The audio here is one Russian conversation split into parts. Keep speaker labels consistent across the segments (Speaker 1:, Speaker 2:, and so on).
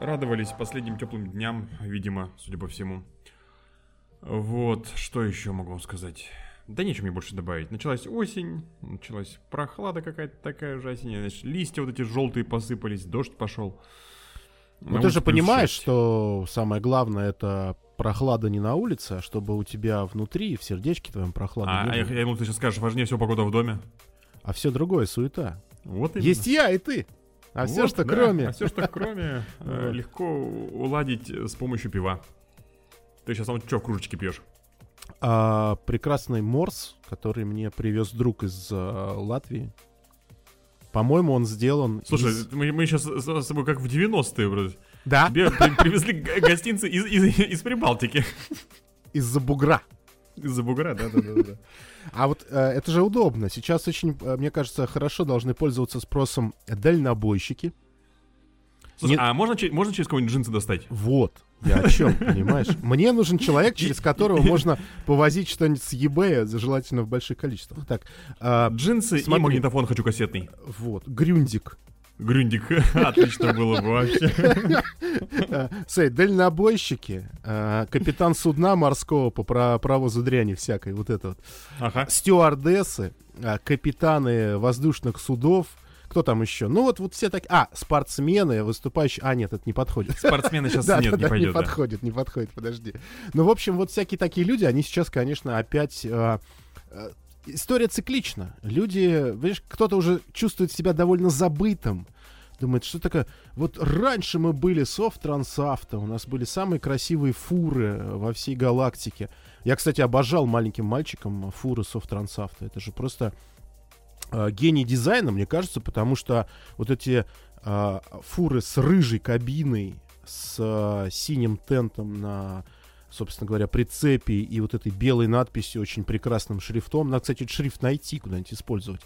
Speaker 1: Радовались последним теплым дням, видимо, судя по всему. Вот, что еще могу вам сказать? Да нечего мне больше добавить. Началась осень, началась прохлада какая-то такая же осенняя. Значит, листья вот эти желтые посыпались, дождь пошел.
Speaker 2: Ну ты же понимаешь, что самое главное это прохлада не на улице, а чтобы у тебя внутри, в сердечке твоем прохлада
Speaker 1: А,
Speaker 2: не
Speaker 1: я,
Speaker 2: было.
Speaker 1: я думал, ты сейчас скажешь, важнее всего погода в доме.
Speaker 2: А все другое суета.
Speaker 1: Вот именно.
Speaker 2: Есть я и ты. А все,
Speaker 1: Вот,
Speaker 2: что
Speaker 1: да,
Speaker 2: кроме.
Speaker 1: А все, что кроме, э, легко уладить э, с помощью пива. Ты сейчас что в кружечке пьешь?
Speaker 2: А, прекрасный морс, который мне привез друг из а, Латвии. По-моему, он сделан.
Speaker 1: Слушай,
Speaker 2: из-
Speaker 1: мы, мы сейчас с с тобой как в 90-е, вроде.
Speaker 2: да,
Speaker 1: Тебе при- привезли гостинцы из, из, из Прибалтики.
Speaker 2: из-за бугра.
Speaker 1: Из-за бугра, да-да-да.
Speaker 2: А вот э, это же удобно. Сейчас очень, э, мне кажется, хорошо должны пользоваться спросом дальнобойщики.
Speaker 1: Слушай,
Speaker 2: Не-
Speaker 1: а можно, можно через кого-нибудь джинсы достать?
Speaker 2: Вот. Я о чем, понимаешь? Мне нужен человек, через которого можно повозить что-нибудь с eBay, желательно в больших количествах. Так, а,
Speaker 1: Джинсы и
Speaker 2: Смотри.
Speaker 1: магнитофон хочу кассетный.
Speaker 2: вот, Грюндик.
Speaker 1: Грюндик. Отлично было бы вообще.
Speaker 2: А, Сэй, дальнобойщики, а, капитан судна морского по провозу дряни всякой, вот это вот.
Speaker 1: Ага.
Speaker 2: Стюардессы, а, капитаны воздушных судов, кто там еще? Ну вот, вот все так... А, спортсмены, выступающие... А, нет, это не подходит.
Speaker 1: Спортсмены сейчас нет, не пойдет.
Speaker 2: не подходит, не подходит, подожди. Ну, в общем, вот всякие такие люди, они сейчас, конечно, опять... а, а, История циклична. Люди, видишь, кто-то уже чувствует себя довольно забытым. Думает, что такое... Вот раньше мы были софт-трансавто, у нас были самые красивые фуры во всей галактике. Я, кстати, обожал маленьким мальчиком фуры софт-трансавто. Это же просто э, гений дизайна, мне кажется, потому что вот эти э, фуры с рыжей кабиной, с э, синим тентом на, собственно говоря, прицепе и вот этой белой надписью, очень прекрасным шрифтом. Надо, кстати, этот шрифт найти, куда-нибудь использовать.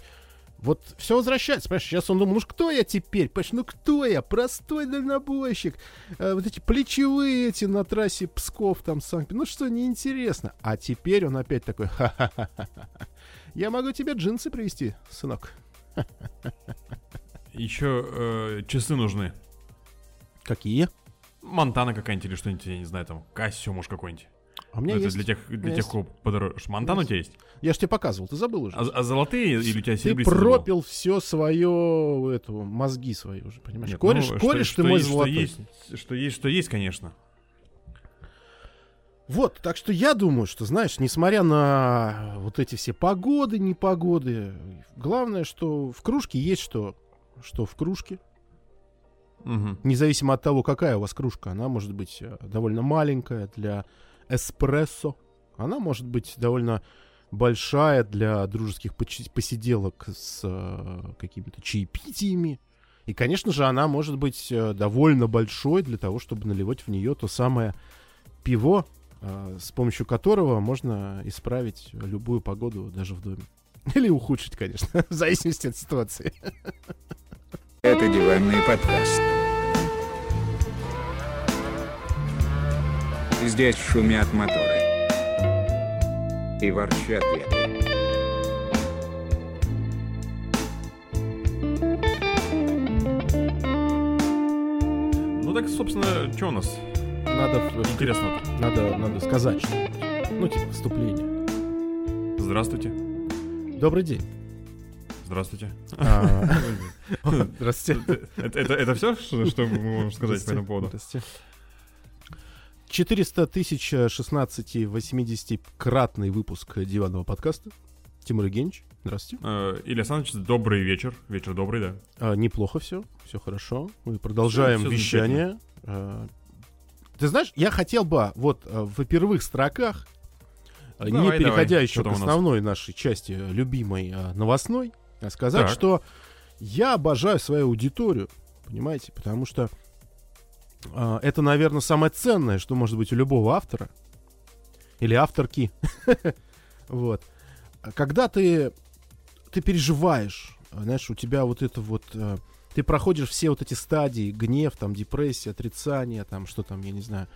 Speaker 2: Вот все возвращается, понимаешь? Сейчас он думал, ну кто я теперь? Понимаешь, ну кто я? Простой дальнобойщик. Э, вот эти плечевые эти на трассе Псков, там, Санкт Ну что, неинтересно. А теперь он опять такой, ха-ха-ха. Я могу тебе джинсы привезти, сынок.
Speaker 1: Еще э, часы нужны.
Speaker 2: Какие?
Speaker 1: Монтана какая-нибудь или что-нибудь, я не знаю, там, Кассио, может, какой-нибудь.
Speaker 2: А у меня
Speaker 1: Ну, это
Speaker 2: есть.
Speaker 1: для тех, для тех, кого подороже. Монтана у тебя есть?
Speaker 2: Я же тебе показывал, ты забыл уже.
Speaker 1: А, а золотые или у тебя
Speaker 2: ты
Speaker 1: серебристые? забыл?
Speaker 2: пропил все свое, эту, мозги свои уже, понимаешь?
Speaker 1: Нет,
Speaker 2: кореш,
Speaker 1: ну,
Speaker 2: кореш
Speaker 1: что,
Speaker 2: ты мой
Speaker 1: есть,
Speaker 2: золотой.
Speaker 1: Что есть, что есть, что есть, конечно.
Speaker 2: Вот, так что я думаю, что, знаешь, несмотря на вот эти все погоды, непогоды, главное, что в кружке есть что, что в кружке.
Speaker 1: Мгм.
Speaker 2: Независимо от того, какая у вас кружка, она может быть э, довольно маленькая для эспрессо, она может быть довольно большая для дружеских посиделок с э, какими-то чаепитиями. И, конечно же, она может быть э, довольно большой для того, чтобы наливать в нее то самое пиво, с помощью которого можно исправить любую погоду даже в доме. Или ухудшить, конечно, в зависимости от ситуации.
Speaker 3: Это диванный подкаст. Здесь шумят моторы. И ворчат ветры.
Speaker 1: Ну так, собственно, что у нас
Speaker 2: Надо
Speaker 1: интересно
Speaker 2: Надо, надо сказать что Ну, типа, вступление.
Speaker 1: Здравствуйте.
Speaker 2: Добрый день.
Speaker 1: Здравствуйте.
Speaker 2: А, Здравствуйте.
Speaker 1: Это, все, что, мы можем сказать по этому поводу?
Speaker 2: Здравствуйте. 400 тысяч 16 80-кратный выпуск диванного подкаста. Тимур Евгеньевич, здравствуйте.
Speaker 1: Э, Илья Александрович, добрый вечер. Вечер добрый, да.
Speaker 2: А, неплохо все, все хорошо. Мы продолжаем вещание. А, ты знаешь, я хотел бы вот а, в первых строках, а, не
Speaker 1: Давай,
Speaker 2: переходя
Speaker 1: давай.
Speaker 2: еще
Speaker 1: Что
Speaker 2: к основной нашей части, а, любимой а, новостной, а, сказать,
Speaker 1: Так.
Speaker 2: что я обожаю свою аудиторию, понимаете, потому что а, это, наверное, самое ценное, что может быть у любого автора или авторки. Вот. А Когда ты, ты переживаешь, а, знаешь, у тебя вот это вот... э, Ты проходишь все вот эти стадии, гнев, там, депрессия, отрицание, там, что там, я не знаю.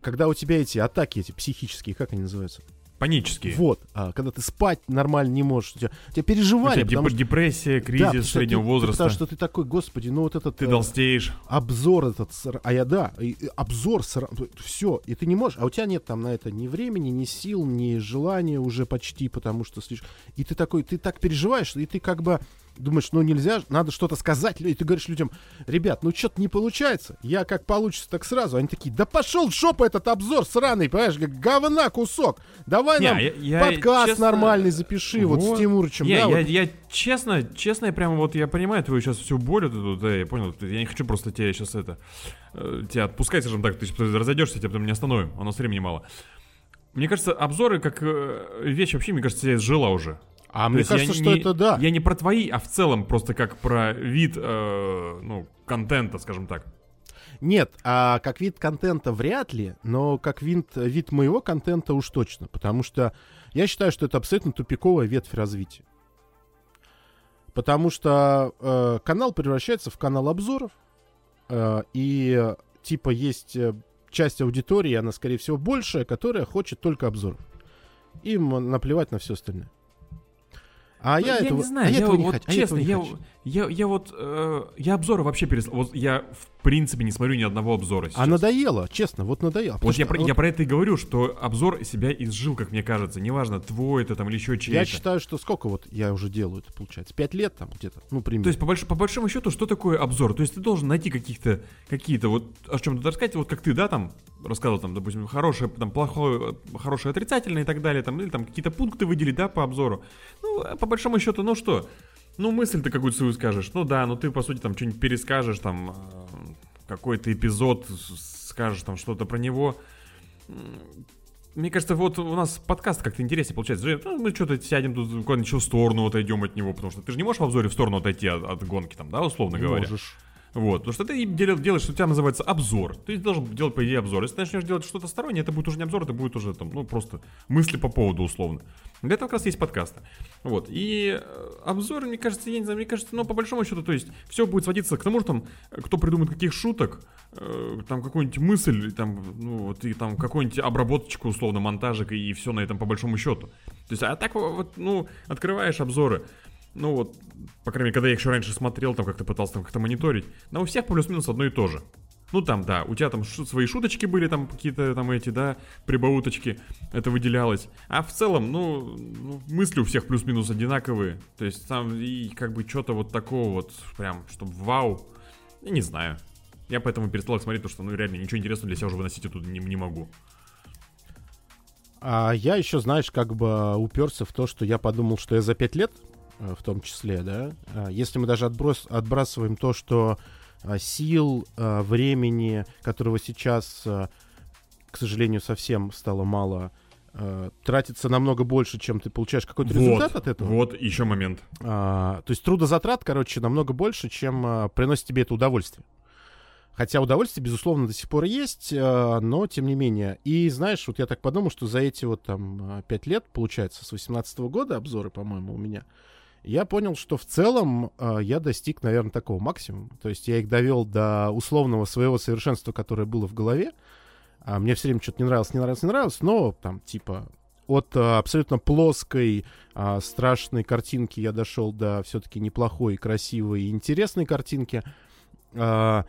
Speaker 2: когда у тебя эти атаки, эти психические, как они называются?
Speaker 1: Панические.
Speaker 2: Вот, а, когда ты спать нормально не можешь, у тебя, у тебя
Speaker 1: У
Speaker 2: переживания,
Speaker 1: тебя
Speaker 2: потому
Speaker 1: деп-
Speaker 2: что,
Speaker 1: депрессия,
Speaker 2: Да,
Speaker 1: кризис
Speaker 2: что
Speaker 1: среднего
Speaker 2: ты-
Speaker 1: возраста.
Speaker 2: Потому что ты такой, господи, ну вот этот
Speaker 1: Ты
Speaker 2: э,
Speaker 1: толстеешь.
Speaker 2: обзор этот, а я да, и- и обзор, все, и ты не можешь, а у тебя нет там на это ни времени, ни сил, ни желания уже почти, потому что слишком, и ты такой, ты так переживаешь, и ты как бы думаешь, ну нельзя, надо что-то сказать, и ты говоришь людям, ребят, ну что-то не получается, я как получится, так сразу, они такие, да пошел в жопу этот обзор сраный, понимаешь, как говна кусок, давай
Speaker 1: Не,
Speaker 2: нам
Speaker 1: я- я,
Speaker 2: подкаст
Speaker 1: честно,
Speaker 2: нормальный запиши, вот, с Тимурычем,
Speaker 1: Не,
Speaker 2: да,
Speaker 1: я,
Speaker 2: вот.
Speaker 1: я честно, честно, я прямо вот я понимаю твою сейчас всю боль, вот эту, да, я понял, я не хочу просто тебя сейчас это, э, тебя отпускать, скажем так, ты разойдешься, тебя потом не остановим, у нас времени мало. Мне кажется, обзоры как э, вещь вообще, мне кажется, я изжила уже.
Speaker 2: А
Speaker 1: То
Speaker 2: мне кажется, что
Speaker 1: не-
Speaker 2: это да.
Speaker 1: Я не про твои, а в целом просто как про вид, э, ну, контента, скажем так.
Speaker 2: Нет, а как вид контента вряд ли, но как вид, вид моего контента уж точно, потому что я считаю, что это абсолютно тупиковая ветвь развития. Потому что э, канал превращается в канал обзоров, э, и э, типа есть э, часть аудитории, она, скорее всего, большая, которая хочет только обзоров. Им наплевать на все остальное. А
Speaker 1: Ну,
Speaker 2: я, этого,
Speaker 1: не знаю,
Speaker 2: а я
Speaker 1: я
Speaker 2: этого не
Speaker 1: вот
Speaker 2: хочу. а я
Speaker 1: честно,
Speaker 2: не
Speaker 1: я,
Speaker 2: хочу.
Speaker 1: я, я вот, э, я обзоры вообще перестал, вот я в принципе не смотрю ни одного обзора сейчас.
Speaker 2: А надоело, честно, вот надоело.
Speaker 1: Вот я,
Speaker 2: что
Speaker 1: про,
Speaker 2: вот
Speaker 1: я про это и говорю, что обзор себя изжил, как мне кажется. Неважно, твой это там или еще чей-то.
Speaker 2: Я считаю, что сколько вот я уже делаю это, получается? Пять лет там где-то, ну, примерно.
Speaker 1: То есть, по, больш- по большому счету, что такое обзор? То есть, ты должен найти каких-то, какие-то, вот, о чем-то рассказать, вот как ты, да, там, рассказывал, там, допустим, хорошее, там, плохое, хорошее, отрицательное и так далее, там, или там какие-то пункты выделить, да, по обзору. Ну, а по большому счету, ну что, ну, мысль ты какую-то свою скажешь, ну да, ну ты, по сути, там, что-нибудь перескажешь, там, э, какой-то эпизод, скажешь там что-то про него. Мне кажется, вот у нас подкаст как-то интереснее получается. Ну, мы что-то сядем тут куда-нибудь в сторону отойдем от него, потому что ты же не можешь в обзоре в сторону отойти от, от гонки, там, да, условно
Speaker 2: Не
Speaker 1: говоря.
Speaker 2: можешь.
Speaker 1: Вот, потому что ты дел- делаешь, что у тебя называется обзор. Ты должен делать, по идее, обзор. Если ты начнешь делать что-то стороннее, это будет уже не обзор, это будет уже там, ну, просто мысли по поводу, условно. Для этого как раз есть подкасты. Вот, и э, обзоры, мне кажется, я не знаю, мне кажется, ну, по большому счету, то есть, все будет сводиться к тому, что там, кто придумает каких шуток, э, там, какую-нибудь мысль, там, ну, вот, и там, какую-нибудь обработочку, условно, монтажик, и все на этом, по большому счету. То есть, а так, вот, ну, открываешь обзоры, ну вот, по крайней мере, когда я еще раньше смотрел, там как-то пытался там как-то мониторить, но у всех плюс-минус одно и то же. Ну там, да, у тебя там шу- свои шуточки были, там какие-то там эти, да, прибауточки, это выделялось. А в целом, ну, ну, мысли у всех плюс-минус одинаковые. То есть там и как бы что-то вот такого вот, прям, чтобы вау, я не знаю. Я поэтому перестал их смотреть, потому что, ну, реально, ничего интересного для себя уже выносить оттуда не, не могу.
Speaker 2: А я еще, знаешь, как бы уперся в то, что я подумал, что я за пять лет, в том числе, да, а, если мы даже отброс, отбрасываем то, что а, сил, а, времени, которого сейчас, к сожалению, совсем стало мало, тратится намного больше, чем ты получаешь какой-то результат от этого.
Speaker 1: вот еще момент.
Speaker 2: А, то есть трудозатрат, короче, намного больше, чем а, приносит тебе это удовольствие. Хотя удовольствие, безусловно, до сих пор есть, а, но тем не менее. И знаешь, вот я так подумал, что за эти вот там пять лет, получается, с 18 года обзоры, по-моему, у меня, я понял, что в целом а, я достиг, наверное, такого максимума. То есть я их довел до условного своего совершенства, которое было в голове. А мне все время что-то не нравилось, не нравилось, не нравилось, но там типа от а, абсолютно плоской, а, страшной картинки я дошел до все-таки неплохой, красивой и интересной картинки. А,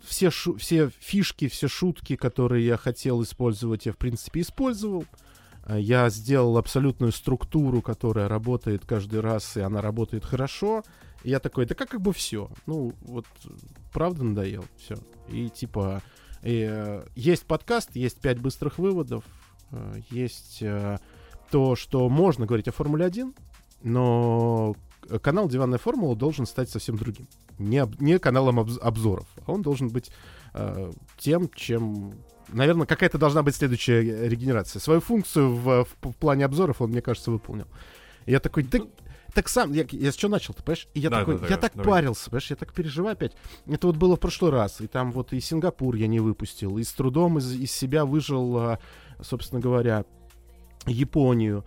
Speaker 2: все, шу- все фишки, все шутки, которые я хотел использовать, я, в принципе, использовал. А, Я сделал абсолютную структуру, которая работает каждый раз, и она работает хорошо. И я такой, да как, как бы все. Ну, вот, правда надоел, все. И типа, э, есть подкаст, есть пять быстрых выводов, э, есть э, то, что можно говорить о Формуле 1, но канал «Диванная формула» должен стать совсем другим. Не, не каналом обз- обзоров, а он должен быть э, тем, чем... Наверное, какая-то должна быть следующая э, регенерация. Свою функцию в, в- в плане обзоров он, мне кажется, выполнил. И я такой, так, так сам, я, я с чего начал-то, понимаешь? И я
Speaker 1: Да,
Speaker 2: такой,
Speaker 1: да, да,
Speaker 2: я так
Speaker 1: давай.
Speaker 2: парился, понимаешь, я так переживаю опять. Это вот было в прошлый раз, и там вот и Сингапур я не выпустил, и с трудом из, из себя выжил, а, собственно говоря, Японию.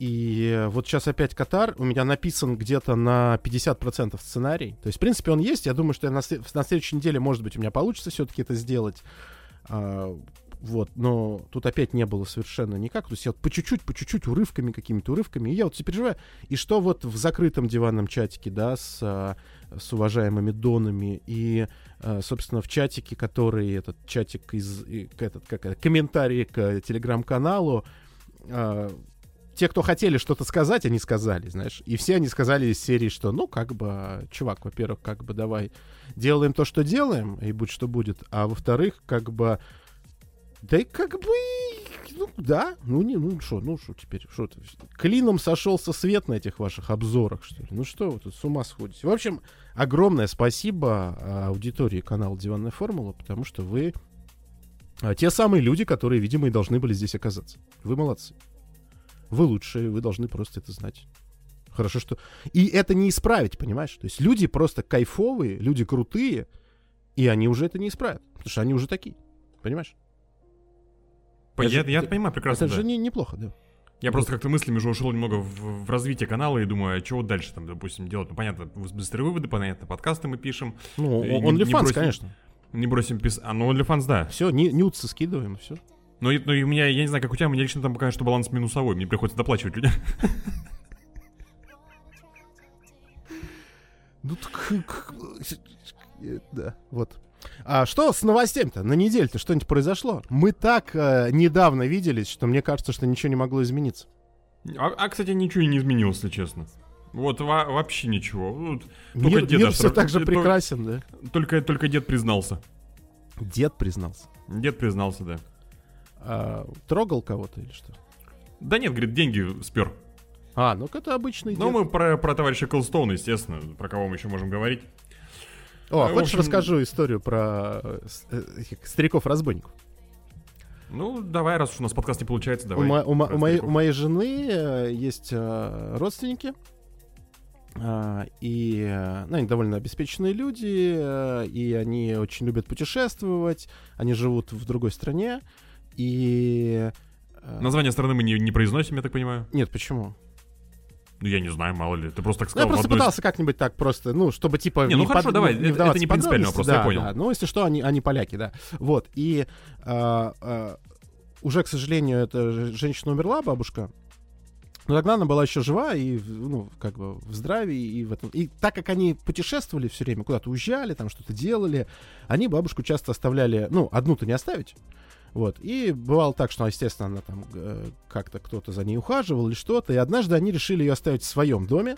Speaker 2: И э, вот сейчас опять Катар, у меня написан где-то на 50% сценарий. То есть, в принципе, он есть. Я думаю, что я на, на следующей неделе, может быть, у меня получится все-таки это сделать. А, Вот, но тут опять не было совершенно никак. То есть я вот по чуть-чуть, по чуть-чуть, урывками, какими-то урывками. И я вот переживаю. И что вот в закрытом диванном чатике, да, с, а, с уважаемыми донами, и, а, собственно, в чатике, который, этот чатик из, этот, как это, комментарии к телеграм-каналу, а, те, кто хотели что-то сказать, они сказали, знаешь. И все они сказали из серии, что, ну, как бы, чувак, во-первых, как бы давай делаем то, что делаем, и будь что будет. А во-вторых, как бы, да и как бы, ну да, ну не, ну что, ну что теперь, что то клином сошелся свет на этих ваших обзорах, что ли? Ну что вы тут с ума сходите? В общем, огромное спасибо а, аудитории канала Диванная Формула, потому что вы а, те самые люди, которые, видимо, и должны были здесь оказаться. Вы молодцы. Вы лучшие, вы должны просто это знать. Хорошо, что... И это не исправить, понимаешь? То есть люди просто кайфовые, люди крутые, и они уже это не исправят, потому что они уже такие. Понимаешь?
Speaker 1: Я,
Speaker 2: Это
Speaker 1: я
Speaker 2: это-
Speaker 1: понимаю прекрасно,
Speaker 2: это
Speaker 1: да.
Speaker 2: же не, неплохо, да.
Speaker 1: Я просто как-то мыслями уже ушел немного в, в развитие канала и думаю, а вот дальше там, допустим, делать? Ну, понятно, быстрые выводы, понятно, подкасты мы пишем.
Speaker 2: Ну,
Speaker 1: не-
Speaker 2: он
Speaker 1: не
Speaker 2: OnlyFans,
Speaker 1: бросим.
Speaker 2: конечно.
Speaker 1: Не бросим писать. А, ну OnlyFans, да.
Speaker 2: Все, нюдсы скидываем, все.
Speaker 1: Но, и- но и у меня, я не знаю, как у тебя, у меня лично там пока что баланс минусовой. Мне приходится доплачивать людям.
Speaker 2: Ну так... э, Да, вот. А что с новостями-то? На неделе-то что-нибудь произошло? Мы так э, недавно виделись, что мне кажется, что ничего не могло измениться.
Speaker 1: А, а, кстати, ничего и не изменилось, если честно. Вот во- вообще ничего. Вот только
Speaker 2: Мир,
Speaker 1: дед
Speaker 2: мир все так же прекрасен, да?
Speaker 1: Только, только дед признался.
Speaker 2: Дед признался.
Speaker 1: Дед признался, да.
Speaker 2: А, трогал кого-то или что?
Speaker 1: Да нет, говорит, деньги спер.
Speaker 2: А, ну это обычный
Speaker 1: Ну,
Speaker 2: дед.
Speaker 1: мы про, про товарища Колстоуна, естественно, про кого мы еще можем говорить.
Speaker 2: О,
Speaker 1: в
Speaker 2: хочешь
Speaker 1: общем-
Speaker 2: расскажу историю про э, э, стариков-разбойников?
Speaker 1: Ну, давай, раз уж у нас подкаст не получается,
Speaker 2: У,
Speaker 1: давай.
Speaker 2: мо- у мо-
Speaker 1: про
Speaker 2: у моей, у моей жены э, есть э, родственники, а, и э, ну, они довольно обеспеченные люди, э, и они очень любят путешествовать, они живут в другой стране, и... э,
Speaker 1: Название страны мы не, не произносим, я так понимаю.
Speaker 2: Нет, почему?
Speaker 1: Ну, я не знаю, мало ли. Ты просто так
Speaker 2: Ну, я
Speaker 1: сказал.
Speaker 2: просто
Speaker 1: одной
Speaker 2: пытался как-нибудь так просто, ну, чтобы типа...
Speaker 1: Не, ну хорошо,
Speaker 2: под-
Speaker 1: давай, это- это не
Speaker 2: подробности,
Speaker 1: вопрос, я
Speaker 2: да,
Speaker 1: понял.
Speaker 2: да. Ну, если что, они, они поляки, да. Вот, и а, а, уже, к сожалению, эта женщина умерла, бабушка, но тогда она была еще жива и, ну, как бы в здравии и в этом. И так как они путешествовали все время, куда-то уезжали, там что-то делали, они бабушку часто оставляли, ну, одну-то не оставить. Вот. И бывало так, что, естественно, она там э, как-то кто-то за ней ухаживал или что-то. И однажды они решили ее оставить в своем доме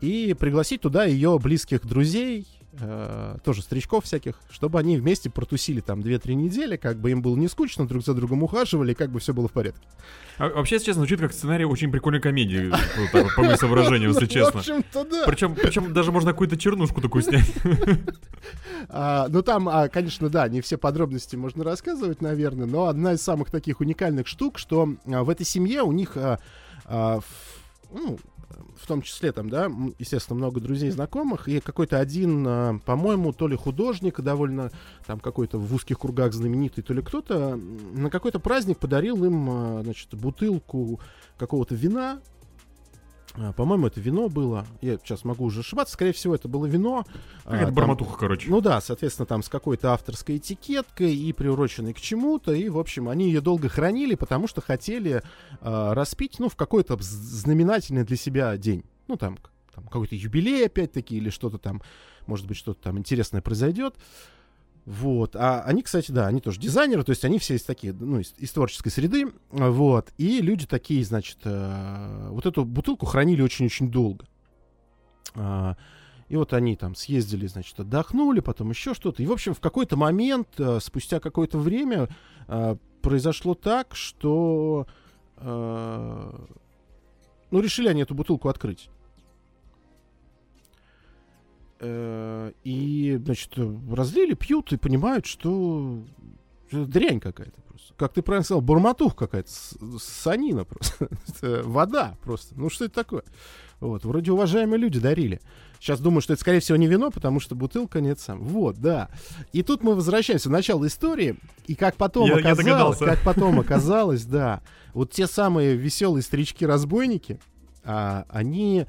Speaker 2: и пригласить туда ее близких друзей, э, тоже старичков всяких, чтобы они вместе протусили там 2-3 недели, как бы им было не скучно, друг за другом ухаживали, и как бы все было в порядке.
Speaker 1: А, вообще, если честно, звучит как сценарий очень прикольной комедии, по моему соображению, если
Speaker 2: Ну,
Speaker 1: честно.
Speaker 2: В общем-то, да.
Speaker 1: Причем, причем даже можно какую-то чернушку такую снять.
Speaker 2: А, ну там, а, конечно, да, не все подробности можно рассказывать, наверное, но одна из самых таких уникальных штук, что а, в этой семье у них, ну, в том числе там, да, естественно, много друзей, знакомых, и какой-то один, а, по-моему, то ли художник, довольно там какой-то в узких кругах знаменитый, то ли кто-то на какой-то праздник подарил им, а, значит, бутылку какого-то вина, По-моему, это вино было. Я сейчас могу уже ошибаться. Скорее всего, это было вино. А,
Speaker 1: Какая-то
Speaker 2: там-
Speaker 1: бормотуха, короче.
Speaker 2: ну да, соответственно, там с какой-то авторской этикеткой и приуроченной к чему-то. И, в общем, они ее долго хранили, потому что хотели э, распить, ну, в какой-то знаменательный для себя день. Ну, там, там какой-то юбилей, опять-таки, или что-то там, может быть, что-то там интересное произойдет. Вот. А они, кстати, да, они тоже дизайнеры, то есть они все из такие, ну, из, из творческой среды. Вот. И люди такие, значит, э, вот эту бутылку хранили очень-очень долго. А, и вот они там съездили, значит, отдохнули, потом еще что-то. И, в общем, в какой-то момент, э, спустя какое-то время, э, произошло так, что... э, ну, решили они эту бутылку открыть. Э, И, значит, разлили, пьют и понимают, что дрянь какая-то просто. Как ты правильно сказал, бурматух какая-то, санина просто. Вода просто. Ну, что это такое? Вот, вроде уважаемые люди дарили. Сейчас думаю, что это, скорее всего, не вино, потому что бутылка нет сам. Вот, да. И тут мы возвращаемся в начало истории, и как потом
Speaker 1: Я- я
Speaker 2: оказалось,
Speaker 1: догадался.
Speaker 2: как потом оказалось, да, вот те самые веселые старички-разбойники, а, они,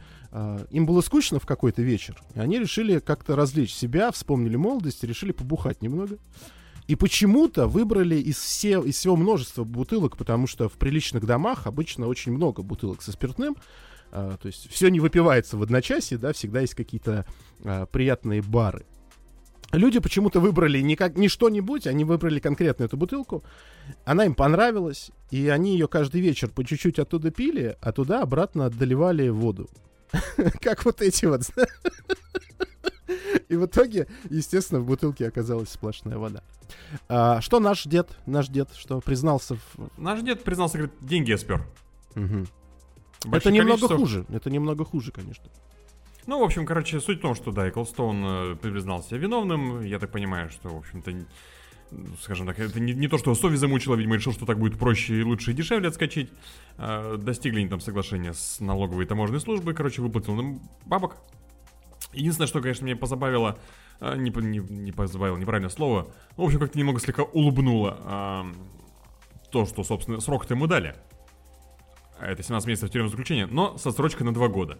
Speaker 2: им было скучно в какой-то вечер, и они решили как-то развлечь себя, вспомнили молодость, решили побухать немного. И почему-то выбрали из, все, из всего множества бутылок, потому что в приличных домах обычно очень много бутылок со спиртным. А, то есть все не выпивается в одночасье, да, всегда есть какие-то а, приятные бары. Люди почему-то выбрали не, как, не что-нибудь, они выбрали конкретно эту бутылку. Она им понравилась, и они ее каждый вечер по чуть-чуть оттуда пили, а туда обратно доливали воду. Как вот эти вот. И в итоге, естественно, в бутылке оказалась сплошная вода. А, что наш дед, наш дед, что признался в...
Speaker 1: Наш дед признался, говорит, деньги я спер.
Speaker 2: Мгм. Это немного
Speaker 1: количество.
Speaker 2: хуже, это немного хуже, конечно.
Speaker 1: Ну, в общем, короче, суть в том, что, да, Эклстоун э, признал себя виновным. Я так понимаю, что, в общем-то, скажем так, это не, не то, что совесть замучила, видимо, решил, что так будет проще и лучше и дешевле отскочить. Э, достигли они там соглашения с налоговой и таможенной службой, короче, выплатил им бабок. Единственное, что, конечно, меня позабавило, э, не, не, не позабавило, неправильное слово, ну, в общем, как-то немного слегка улыбнуло а, то, что, собственно, срок-то ему дали. Это 17 месяцев тюремного заключения, но со срочкой на 2 года.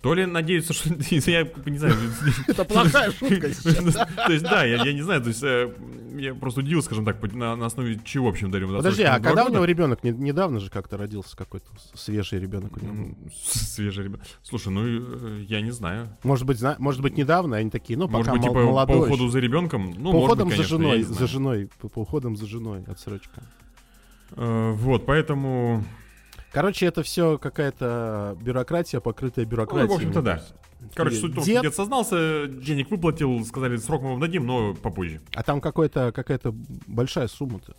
Speaker 1: То ли надеются, что... Я не знаю.
Speaker 2: Это плохая шутка.
Speaker 1: То есть, да, я не знаю, то есть, э, я просто удивил, скажем так, на основе чего, в общем, дарим
Speaker 2: Подожди, а когда у него ребенок? Не- Недавно же как-то родился какой-то свежий ребенок у него.
Speaker 1: Свежий ребенок. Слушай, ну, э, я не знаю.
Speaker 2: Может быть, может быть, недавно они такие, ну,
Speaker 1: Может
Speaker 2: пока
Speaker 1: быть,
Speaker 2: мол-
Speaker 1: типа, по уходу за ребенком? Ну,
Speaker 2: по
Speaker 1: может
Speaker 2: уходам
Speaker 1: быть,
Speaker 2: за женой, за женой, по, по уходам за женой отсрочка.
Speaker 1: Э, Вот, поэтому...
Speaker 2: Короче, это все какая-то бюрократия, покрытая
Speaker 1: Ну,
Speaker 2: бюрократией.
Speaker 1: в общем-то, да. Короче, суть в том, что дед сознался, денег выплатил, сказали, срок мы вам дадим, но попозже.
Speaker 2: А там какой-то, какая-то большая сумма-то.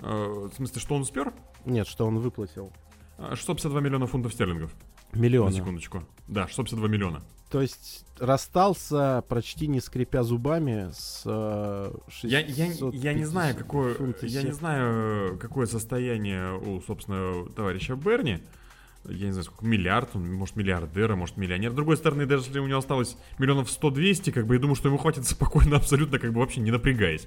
Speaker 1: Э, В смысле, что он спер?
Speaker 2: Нет, что он выплатил.
Speaker 1: Э, 652 миллиона фунтов стерлингов. На
Speaker 2: Миллиона.
Speaker 1: секундочку. Да, 652 миллиона.
Speaker 2: То есть расстался, почти не скрипя зубами, с э,
Speaker 1: Я, я, я не
Speaker 2: 650
Speaker 1: знаю, какое, я не знаю, какое состояние у, собственно, товарища Берни. Я не знаю, сколько, миллиард, он, может, миллиардер, а может, миллионер. С другой стороны, даже если у него осталось миллионов 100-200, как бы, я думаю, что ему хватит спокойно, абсолютно, как бы, вообще не напрягаясь.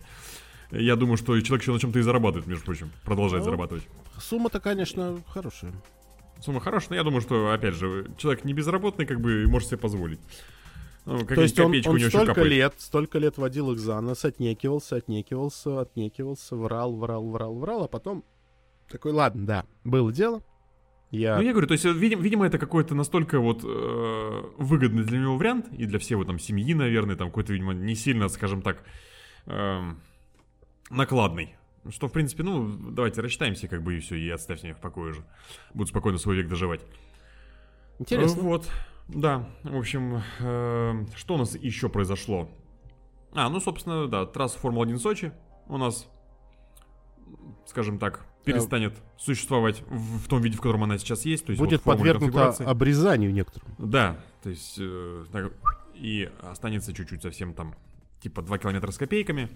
Speaker 1: Я думаю, что человек еще на чем-то и зарабатывает, между прочим. Продолжает
Speaker 2: Ну,
Speaker 1: зарабатывать.
Speaker 2: Сумма-то, конечно, хорошая.
Speaker 1: Сумма хорошая, но я думаю, что, опять же, человек не безработный, как бы, может себе позволить. Ну,
Speaker 2: То есть он, он столько лет, столько лет водил их за нос, отнекивался, отнекивался, отнекивался, врал, врал, врал, врал, а потом такой, ладно, да, было дело. Я...
Speaker 1: Ну, я говорю, то есть, э, видим- видимо, это какой-то настолько вот э, выгодный для него вариант, и для всей его там семьи, наверное, там какой-то, видимо, не сильно, скажем так, эм, накладный. Что, в принципе, ну, давайте рассчитаемся, как бы, и все, и оставьте меня в покое уже. Буду спокойно свой век доживать.
Speaker 2: Интересно.
Speaker 1: Э, Вот, да, в общем, э, что у нас еще произошло? А, ну, собственно, да, трасса Формула-1 Сочи у нас, скажем так, перестанет существовать в, в том виде, в котором она сейчас есть. То есть
Speaker 2: Будет
Speaker 1: вот
Speaker 2: подвергнута обрезанию некоторым.
Speaker 1: Да, то есть э, так, и останется чуть-чуть совсем там, типа 2 километра с копейками.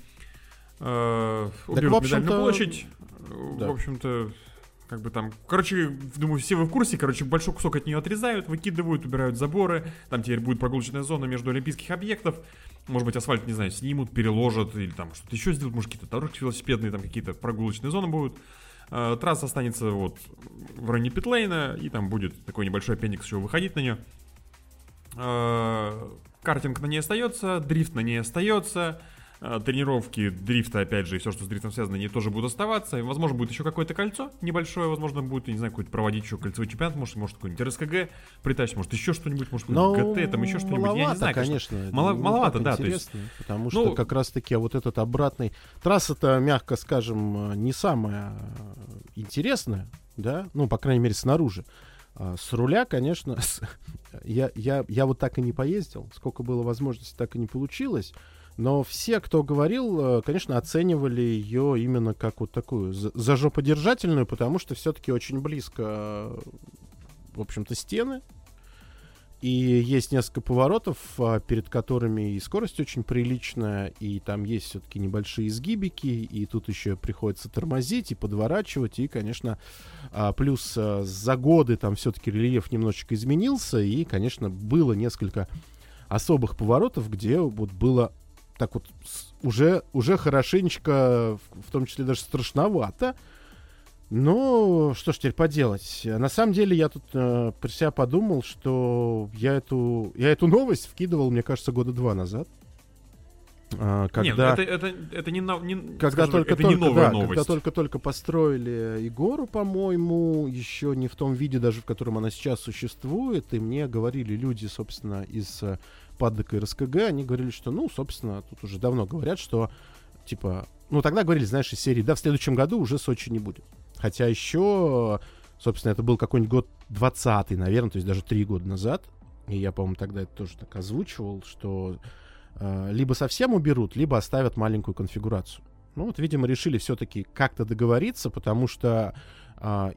Speaker 1: Э, уберут медальную площадь. Э,
Speaker 2: да.
Speaker 1: В общем-то, как бы там... Короче, думаю, все вы в курсе. Короче, большой кусок от нее отрезают, выкидывают, убирают заборы. Там теперь будет прогулочная зона между олимпийских объектов. Может быть, асфальт, не знаю, снимут, переложат или там что-то еще сделают. Может, какие-то дорожки велосипедные, там какие-то прогулочные зоны будут. Э, Трасса останется вот в районе Питлейна, и там будет такой небольшой аппендикс еще выходить на нее. Э, Картинг на ней остается, дрифт на ней остается, тренировки дрифта, опять же, и все, что с дрифтом связано, они тоже будут оставаться. И, возможно, будет еще какое-то кольцо небольшое, возможно, будет, я не знаю, какой-то проводить еще кольцевой чемпионат, может, может какой-нибудь РСКГ притащить, может, еще что-нибудь, может,
Speaker 2: Но
Speaker 1: какой-нибудь ГТ, там еще что-нибудь, я не знаю,
Speaker 2: конечно.
Speaker 1: Мало-
Speaker 2: не
Speaker 1: маловато, да, то есть-
Speaker 2: интересно, Потому
Speaker 1: Ну-
Speaker 2: что как раз-таки вот этот обратный... Трасса-то, мягко скажем, не самая интересная, да? Ну, по крайней мере, снаружи. А С руля, конечно, с- я, я, я вот так и не поездил. Сколько было возможностей, так и не получилось. Но все, кто говорил, э, конечно, оценивали ее именно как вот такую за- зажоподержательную, потому что все-таки очень близко, э, в общем-то, стены. И есть несколько поворотов, а, перед которыми и скорость очень приличная, и там есть все-таки небольшие изгибики, и тут еще приходится тормозить и подворачивать, и, конечно, а, плюс а, за годы там все-таки рельеф немножечко изменился, и, конечно, было несколько особых поворотов, где вот было так вот уже, уже хорошенечко, в, том числе даже страшновато, ну, что ж теперь поделать? На самом деле я тут э, при себя подумал, что я эту, я эту новость вкидывал, мне кажется, года два назад. А, Когда...
Speaker 1: Нет, ну это, это, это не, не,
Speaker 2: Когда только,
Speaker 1: это
Speaker 2: только,
Speaker 1: не новая
Speaker 2: да,
Speaker 1: новость.
Speaker 2: когда только-только построили Егору, по-моему, еще не в том виде даже, в котором она сейчас существует, и мне говорили люди, собственно, из э, ПАДК и РСКГ, они говорили, что, ну, собственно, тут уже давно говорят, что, типа, ну, тогда говорили, знаешь, из серии, да, в следующем году уже Сочи не будет. Хотя еще, собственно, это был какой-нибудь год 20 наверное, то есть даже три года назад, и я, по-моему, тогда это тоже так озвучивал, что э, либо совсем уберут, либо оставят маленькую конфигурацию. Ну вот, видимо, решили все-таки как-то договориться, потому что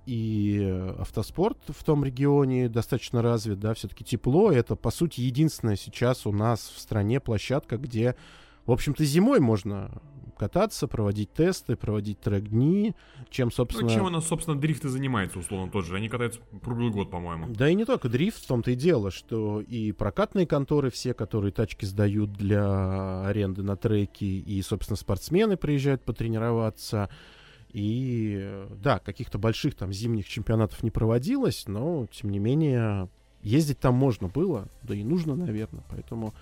Speaker 2: и автоспорт в том регионе достаточно развит, да, все-таки тепло. Это, по сути, единственная сейчас у нас в стране площадка, где, в общем-то, зимой можно кататься, проводить тесты, проводить трек-дни, чем, собственно...
Speaker 1: Ну, чем она, собственно, дрифт и занимается, условно, тот же. Они катаются круглый год, по-моему.
Speaker 2: Да и не только дрифт, в том-то и дело, что и прокатные конторы все, которые тачки сдают для аренды на треки, и, собственно, спортсмены приезжают потренироваться. И э, да, каких-то больших там зимних чемпионатов не проводилось, но, тем не менее, ездить там можно было, да и нужно, наверное. Поэтому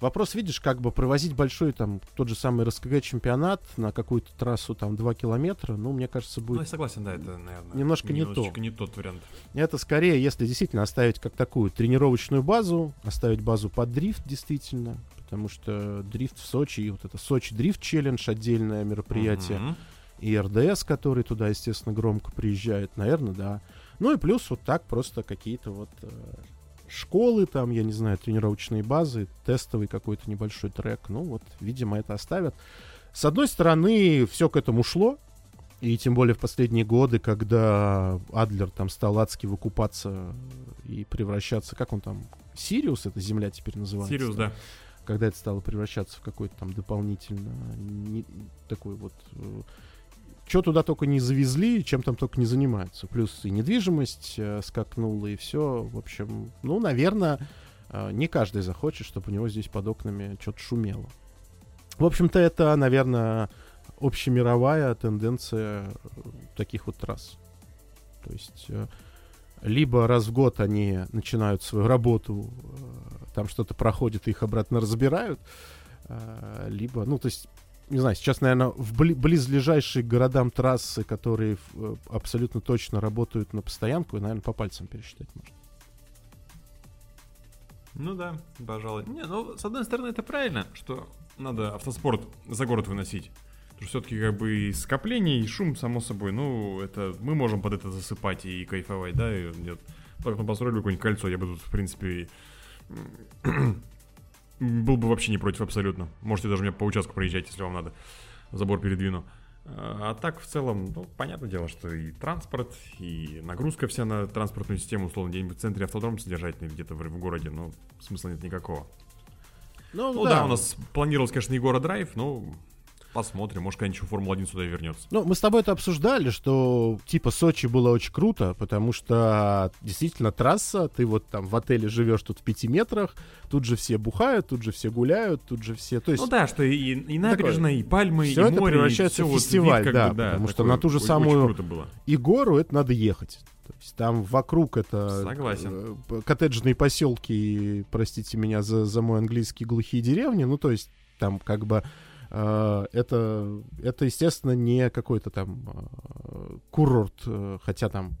Speaker 2: вопрос, видишь, как бы провозить большой там тот же самый РСКГ чемпионат на какую-то трассу там 2 километра, ну, мне кажется,
Speaker 1: Ну,
Speaker 2: будет
Speaker 1: я согласен, да, это, наверное,
Speaker 2: Немножко не то.
Speaker 1: не тот вариант.
Speaker 2: это скорее, если действительно оставить как такую тренировочную базу, оставить базу под дрифт, действительно, потому что дрифт в Сочи, и вот это Сочи Дрифт Челлендж, отдельное мероприятие,
Speaker 1: Мгм.
Speaker 2: И РДС, который туда, естественно, громко приезжает, наверное, да. Ну и плюс вот так просто какие-то вот э, школы там, я не знаю, тренировочные базы, тестовый какой-то небольшой трек, ну вот, видимо, это оставят. С одной стороны, все к этому шло, и тем более в последние годы, когда Адлер там стал адски выкупаться и превращаться, как он там, Сириус, это земля теперь называется?
Speaker 1: Сириус, да.
Speaker 2: когда это стало превращаться в какой-то там дополнительно не- такой вот что туда только не завезли, чем там только не занимаются. Плюс и недвижимость э, скакнула, и все. В общем, ну, наверное, э, не каждый захочет, чтобы у него здесь под окнами что-то шумело. В общем-то, это, наверное, общемировая тенденция э, таких вот трасс. То есть э, либо раз в год они начинают свою работу, э, там что-то проходит, их обратно разбирают, э, либо, ну, то есть, не знаю, сейчас, наверное, в бли- близлежащие к городам трассы, которые э, абсолютно точно работают на постоянку, наверное, по пальцам пересчитать можно.
Speaker 1: Ну да, пожалуй. Не, ну, с одной стороны, это правильно, что надо автоспорт за город выносить. Потому что все-таки как бы и скопление, и шум, само собой, ну, это мы можем под это засыпать и кайфовать, да, и нет. Так, ну, построили какое-нибудь кольцо, я бы тут, в принципе, был бы вообще не против абсолютно. Можете даже мне по участку проезжать, если вам надо. Забор передвину. А так, в целом, ну, понятное дело, что и транспорт, и нагрузка вся на транспортную систему, условно, где-нибудь в центре автодром содержать или где-то в, в городе, ну, смысла нет никакого. Ну да. у нас планировалось, конечно, Егора Драйв, но посмотрим, может, еще Формула-1 сюда и вернется.
Speaker 2: Ну, мы с тобой это обсуждали, что типа Сочи было очень круто, потому что действительно трасса, ты вот там в отеле живешь тут в пяти метрах, тут же все бухают, тут же все гуляют, тут же все, то есть
Speaker 1: Ну да, что и, и набережная, и пальмы,
Speaker 2: всё
Speaker 1: и
Speaker 2: это
Speaker 1: море, и
Speaker 2: превращается
Speaker 1: всё
Speaker 2: в
Speaker 1: вот
Speaker 2: фестиваль,
Speaker 1: вид
Speaker 2: да,
Speaker 1: бы,
Speaker 2: потому что на ту же самую- и гору это надо ехать. То есть там вокруг это
Speaker 1: Согласен.
Speaker 2: э, коттеджные поселки, простите меня за, за мой английский, глухие деревни, ну то есть там как бы это, это, естественно, не какой-то там э, курорт, э, хотя там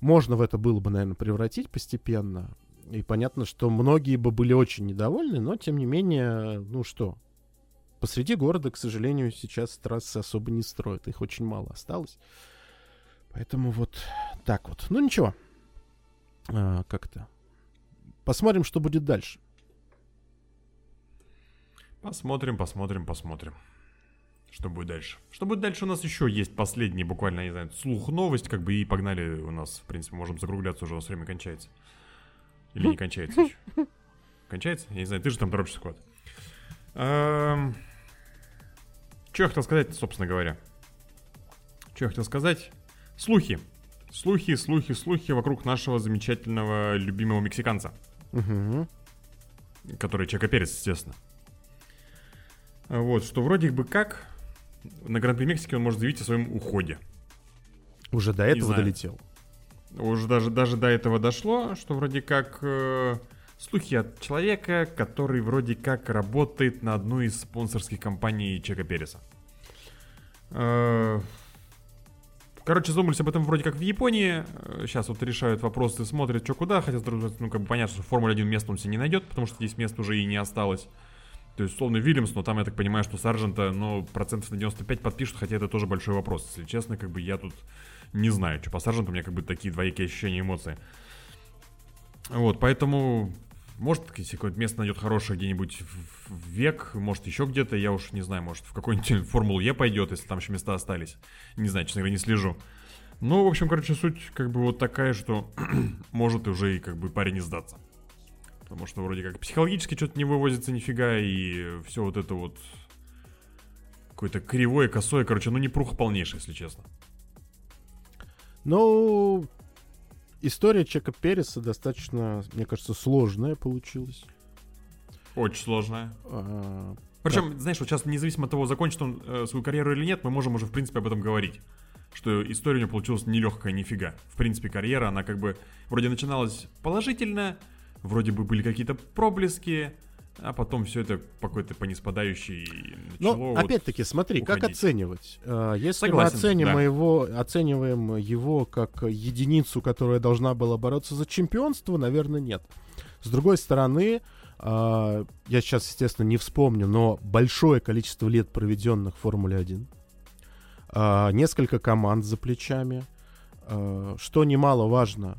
Speaker 2: можно в это было бы, наверное, превратить постепенно. И понятно, что многие бы были очень недовольны, но тем не менее, ну что, посреди города, к сожалению, сейчас трассы особо не строят, их очень мало осталось. Поэтому вот так вот. Ну ничего. А, как-то. Посмотрим, что будет дальше.
Speaker 1: Посмотрим, посмотрим, посмотрим. Что будет дальше? Что будет дальше? У нас еще есть последний, буквально, я не знаю, слух, новость, как бы, и погнали у нас, в принципе, можем закругляться, уже у нас время кончается. Или не кончается еще? Кончается? Я не знаю, ты же там торопишься куда-то. Эм, Что я хотел сказать, собственно говоря? Что я хотел сказать? Слухи. Слухи, слухи, слухи вокруг нашего замечательного, любимого мексиканца который Чека Перес, естественно. Вот, что вроде бы как на Гран-при Мексики он может заявить о своем уходе.
Speaker 2: Уже до этого долетел.
Speaker 1: Уже даже, даже до этого дошло, что вроде как э, Слухи от человека, который вроде как работает на одну из спонсорских компаний Чека Переса. Э, Короче, задумались об этом вроде как в Японии. Сейчас вот решают вопросы, смотрят, что куда. Хотя, ну, как бы понятно, что в Формуле 1 место он себе не найдет, потому что здесь мест уже и не осталось. То есть, условно, Вильямс, но там, я так понимаю, что Саржента, ну, процентов на 95 подпишут, хотя это тоже большой вопрос. Если честно, как бы я тут не знаю, что по Сарженту, у меня как бы такие двоякие ощущения, эмоции. Вот, поэтому, может, если какое-то место найдет хорошее где-нибудь в век, может, еще где-то, я уж не знаю, может, в какую-нибудь Формулу Е пойдет, если там еще места остались. Не знаю, честно говоря, не слежу. Ну, в общем, короче, суть как бы вот такая, что может уже и как бы парень не сдаться. Потому что вроде как психологически что-то не вывозится нифига, и все вот это вот какое-то кривое, косое, короче, ну не пруха полнейшая, если честно.
Speaker 2: Ну, история Чека Переса достаточно, мне кажется, сложная получилась.
Speaker 1: Очень сложная.
Speaker 2: А,
Speaker 1: Причем, знаешь, вот сейчас, независимо от того, закончит он э, свою карьеру или нет, мы можем уже, в принципе, об этом говорить. Что история у него получилась нелегкая, нифига. В принципе, карьера, она как бы вроде начиналась положительно, вроде бы были какие-то проблески, а потом все это по какой-то по неспадающей
Speaker 2: Но
Speaker 1: вот
Speaker 2: опять-таки, смотри, как
Speaker 1: уходить.
Speaker 2: оценивать? А, Если
Speaker 1: Согласен,
Speaker 2: мы оценим
Speaker 1: да.
Speaker 2: его, оцениваем его как единицу, которая должна была бороться за чемпионство, наверное, нет. С другой стороны, а, я сейчас, естественно, не вспомню, но большое количество лет, проведенных в Формуле 1, а, несколько команд за плечами, что немаловажно,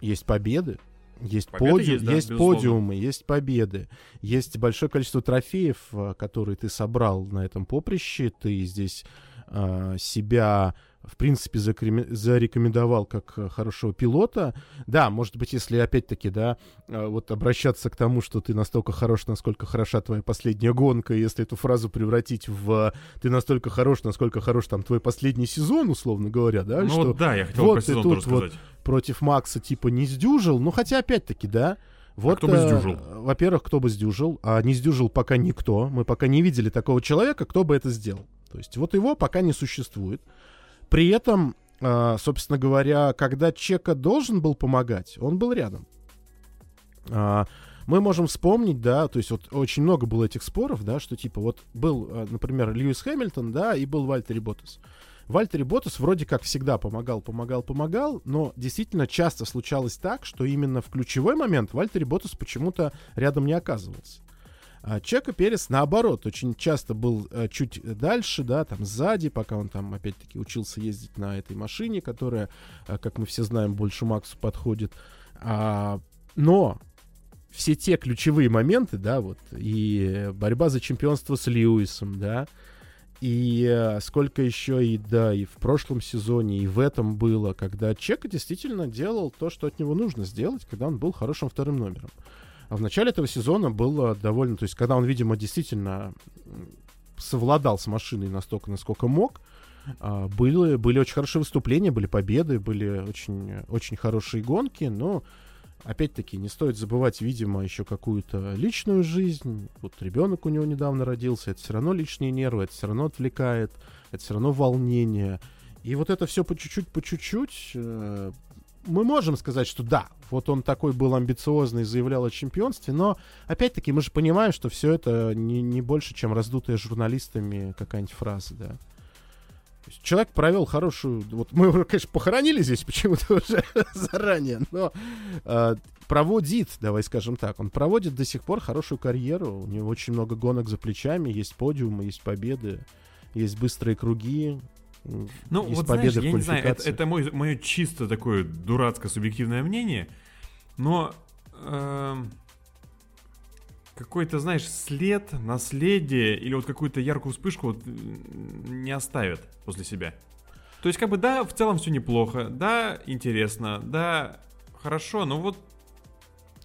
Speaker 2: есть победы, есть,
Speaker 1: Победы
Speaker 2: подиум,
Speaker 1: есть, да,
Speaker 2: есть
Speaker 1: безусловно.
Speaker 2: подиумы, есть победы, есть большое количество трофеев, а, которые ты собрал на этом поприще, ты здесь а, себя в принципе зарекомендовал как а, хорошего пилота. Да, может быть, если опять-таки, да, а, вот обращаться к тому, что ты настолько хорош, насколько хороша твоя последняя гонка, если эту фразу превратить в ты настолько хорош, насколько хорош там твой последний сезон, условно говоря, да,
Speaker 1: Ну
Speaker 2: что
Speaker 1: вот да, я хотел
Speaker 2: вот
Speaker 1: про
Speaker 2: ты
Speaker 1: сезон
Speaker 2: тут вот против Макса типа не сдюжил, ну хотя опять-таки, да, вот,
Speaker 1: А кто бы
Speaker 2: э,
Speaker 1: сдюжил?
Speaker 2: Во-первых, кто бы сдюжил, а не сдюжил пока никто. Мы пока не видели такого человека, кто бы это сделал. То есть вот его пока не существует. При этом, э, собственно говоря, когда Чека должен был помогать, он был рядом. А, мы можем вспомнить, да, то есть вот очень много было этих споров, да, что типа вот был, э, например, Льюис Хэмилтон, да, и был Вальтери Ботас. Вальтери Ботас вроде как всегда помогал, помогал, помогал, но действительно часто случалось так, что именно в ключевой момент Вальтери Ботас почему-то рядом не оказывался. А Чека Перес, наоборот, очень часто был э, чуть дальше, да, там сзади, пока он там, опять-таки, учился ездить на этой машине, которая, э, как мы все знаем, больше Максу подходит. А, но все те ключевые моменты, да, вот, и борьба за чемпионство с Льюисом, да, и э, сколько еще и, да, и в прошлом сезоне, и в этом было, когда Чека действительно делал то, что от него нужно сделать, когда он был хорошим вторым номером. А в начале этого сезона было довольно... То есть, когда он, видимо, действительно совладал с машиной настолько, насколько мог, а, были, были очень хорошие выступления, были победы, были очень, очень хорошие гонки, но опять-таки не стоит забывать, видимо, еще какую-то личную жизнь. Вот ребенок у него недавно родился, это все равно лишние нервы, это все равно отвлекает, это все равно волнение. И вот это все по чуть-чуть, по чуть-чуть. э, мы можем сказать, что да, вот он такой был амбициозный, заявлял о чемпионстве, но опять-таки мы же понимаем, что все это не, не больше, чем раздутая журналистами какая-нибудь фраза, да. Человек провел хорошую... Вот мы его, конечно, похоронили здесь почему-то уже заранее, но э, проводит, давай скажем так, он проводит до сих пор хорошую карьеру. У него очень много гонок за плечами, есть подиумы, есть победы, есть быстрые круги.
Speaker 1: Ну,
Speaker 2: есть
Speaker 1: вот
Speaker 2: победы
Speaker 1: знаешь,
Speaker 2: в
Speaker 1: я не знаю, это, это мой, мое чисто такое дурацкое субъективное мнение, но эм, какой-то, знаешь, след, наследие или вот какую-то яркую вспышку вот, не оставит после себя. То есть, как бы, да, в целом все неплохо, да, интересно, да, хорошо, но вот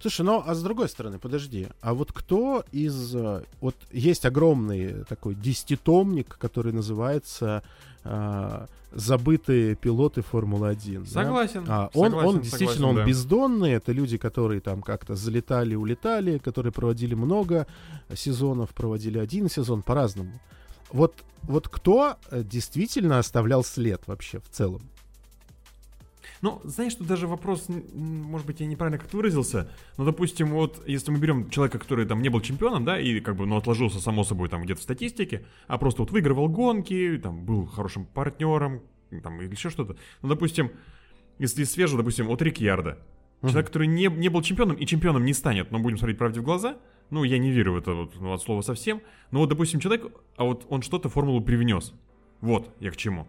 Speaker 2: Слушай, ну а с другой стороны, подожди, а вот кто из... э, Вот есть огромный такой десятитомник, который называется э, «Забытые пилоты Формулы-1». да?
Speaker 1: согласен.
Speaker 2: А, он,
Speaker 1: согласен,
Speaker 2: он действительно,
Speaker 1: согласен,
Speaker 2: он
Speaker 1: да.
Speaker 2: бездонный, это люди, которые там как-то залетали, улетали, которые проводили много сезонов, проводили один сезон по-разному. Вот, вот кто э, действительно оставлял след вообще в целом?
Speaker 1: Ну, знаешь, тут даже вопрос, может быть, я неправильно как-то выразился, но, допустим, вот, если мы берем человека, который там не был чемпионом, да, и как бы, ну, отложился, само собой, там, где-то в статистике, а просто вот выигрывал гонки, там, был хорошим партнером, там, или еще что-то. Ну, допустим, если свежий, допустим, от Рикьярда, человек, который не, не был чемпионом и чемпионом не станет, но будем смотреть правде в глаза, ну, я не верю в это вот, ну, от слова совсем, но вот, допустим, человек, а вот он что-то формулу привнес. Вот я к чему.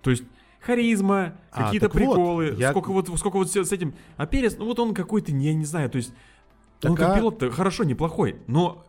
Speaker 1: То есть харизма,
Speaker 2: А,
Speaker 1: какие-то
Speaker 2: так вот,
Speaker 1: приколы,
Speaker 2: я-
Speaker 1: сколько вот сколько вот с этим. А Перес, ну вот он какой-то, я не знаю, то есть он
Speaker 2: Так
Speaker 1: как
Speaker 2: а-
Speaker 1: пилот хорошо, неплохой, но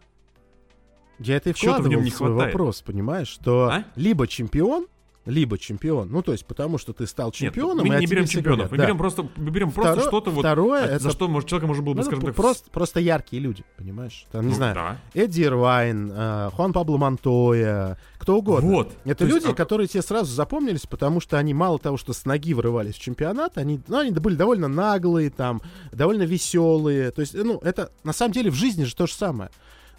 Speaker 2: Я это и
Speaker 1: в
Speaker 2: вкладывал в,
Speaker 1: не
Speaker 2: свой
Speaker 1: хватает.
Speaker 2: вопрос, понимаешь, что
Speaker 1: А?
Speaker 2: либо чемпион, либо чемпион. Ну, то есть, потому что ты стал
Speaker 1: нет,
Speaker 2: чемпионом,
Speaker 1: мы
Speaker 2: и о
Speaker 1: не берем чемпионов, мы
Speaker 2: Да.
Speaker 1: берем просто, мы берем просто
Speaker 2: Второ-
Speaker 1: что-то вот,
Speaker 2: второе,
Speaker 1: а,
Speaker 2: это-
Speaker 1: за что может, человека можно было бы,
Speaker 2: Ну,
Speaker 1: скажем так,
Speaker 2: просто, просто яркие люди, понимаешь? Там, не
Speaker 1: ну,
Speaker 2: знаю,
Speaker 1: да.
Speaker 2: Эдди Ирвайн, э, Хуан Пабло Монтоя, кто угодно.
Speaker 1: Вот.
Speaker 2: Это
Speaker 1: То есть,
Speaker 2: люди,
Speaker 1: а-
Speaker 2: которые тебе сразу запомнились, потому что они мало того, что с ноги врывались в чемпионат, они, ну, они были довольно наглые, там, довольно веселые. То есть, ну, это на самом деле в жизни же то же самое.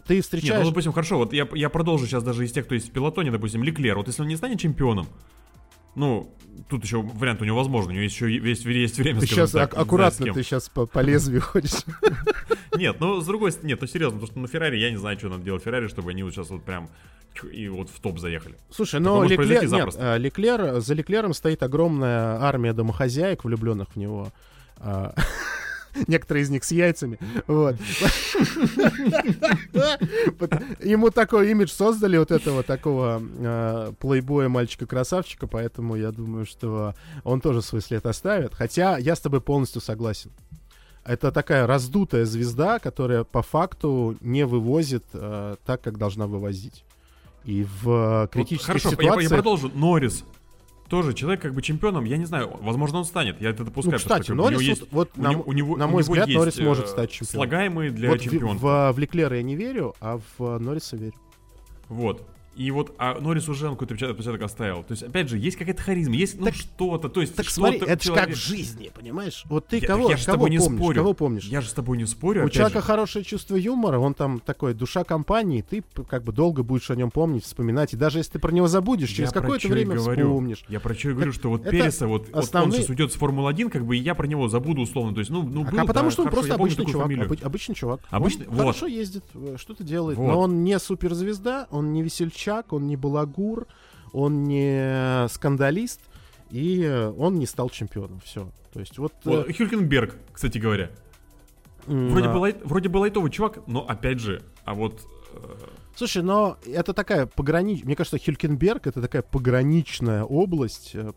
Speaker 2: Ты
Speaker 1: Нет,
Speaker 2: встречаешь...
Speaker 1: ну, допустим, хорошо, вот я, я продолжу сейчас даже из тех, кто есть в пилотоне, допустим, Леклер, вот если он не станет чемпионом, ну, тут еще вариант у него возможно, у него еще есть, есть время,
Speaker 2: ты сейчас
Speaker 1: так,
Speaker 2: аккуратно, ты сейчас по, по лезвию ходишь.
Speaker 1: Нет, ну, с другой стороны, нет, ну, серьезно, потому что на Феррари я не знаю, что надо делать Феррари, чтобы они вот сейчас вот прям и вот в топ заехали.
Speaker 2: Слушай, но Леклер, нет, а, Леклер, за Леклером стоит огромная армия домохозяек, влюбленных в него. А, Некоторые из них с яйцами. Вот. Ему такой имидж создали вот этого такого э, плейбоя мальчика-красавчика, поэтому я думаю, что он тоже свой след оставит. Хотя я с тобой полностью согласен. Это такая раздутая звезда, которая по факту не вывозит э, так, как должна вывозить. И в э,
Speaker 1: Вот
Speaker 2: критических
Speaker 1: хорошо, я-
Speaker 2: ситуациях...
Speaker 1: я, продолжу. Норрис. Тоже человек как бы чемпионом, я не знаю, возможно, он станет, я это допускаю.
Speaker 2: Ну, кстати,
Speaker 1: что, бы, у него
Speaker 2: Норрис,
Speaker 1: есть-
Speaker 2: вот,
Speaker 1: у
Speaker 2: на,
Speaker 1: него-
Speaker 2: м-
Speaker 1: у него-
Speaker 2: на
Speaker 1: у
Speaker 2: мой
Speaker 1: него
Speaker 2: взгляд,
Speaker 1: есть,
Speaker 2: Норрис
Speaker 1: э,
Speaker 2: может стать чемпионом.
Speaker 1: Слагаемые для
Speaker 2: вот в,
Speaker 1: чемпиона.
Speaker 2: в, в Леклера я не верю, а в э, Норриса верю.
Speaker 1: Вот. И вот, а Норрис уже он какой-то отпечаток оставил. То есть, опять же, есть какая-то харизма, есть ну,
Speaker 2: Так-
Speaker 1: что-то. То есть,
Speaker 2: Так
Speaker 1: что-то
Speaker 2: смотри, это же как
Speaker 1: человек-
Speaker 2: в жизни, понимаешь? Вот ты
Speaker 1: Я-
Speaker 2: кого,
Speaker 1: я же с
Speaker 2: кого
Speaker 1: тобой не
Speaker 2: помнишь?
Speaker 1: спорю.
Speaker 2: Кого помнишь?
Speaker 1: Я же с тобой не спорю,
Speaker 2: У человека
Speaker 1: же.
Speaker 2: хорошее чувство юмора, он там такой душа компании, ты как бы долго будешь о нем помнить, вспоминать. И даже если ты про него забудешь, через какое-то время
Speaker 1: говорю.
Speaker 2: вспомнишь.
Speaker 1: Я про что и говорю, что вот Переса, вот, вот он
Speaker 2: основные-
Speaker 1: сейчас уйдет с Формулы-1, как бы, и я про него забуду условно. То есть, ну, ну
Speaker 2: А,
Speaker 1: был,
Speaker 2: а потому
Speaker 1: да,
Speaker 2: что он
Speaker 1: хорошо,
Speaker 2: просто обычный чувак. обы- обычный чувак.
Speaker 1: Обычный-
Speaker 2: Он
Speaker 1: вот.
Speaker 2: хорошо ездит, э, что-то делает.
Speaker 1: Вот.
Speaker 2: Но он не суперзвезда, он не весельчак, он не балагур, он не скандалист, и э, он не стал чемпионом. Все. То есть вот... э,
Speaker 1: Вот, Хюлькенберг, кстати говоря. Вроде
Speaker 2: а,
Speaker 1: бы, лайт- вроде бы лайтовый чувак, но опять же, а вот... э,
Speaker 2: Слушай, но это такая пограничная... Мне кажется, Хюлькенберг — это такая пограничная область. э,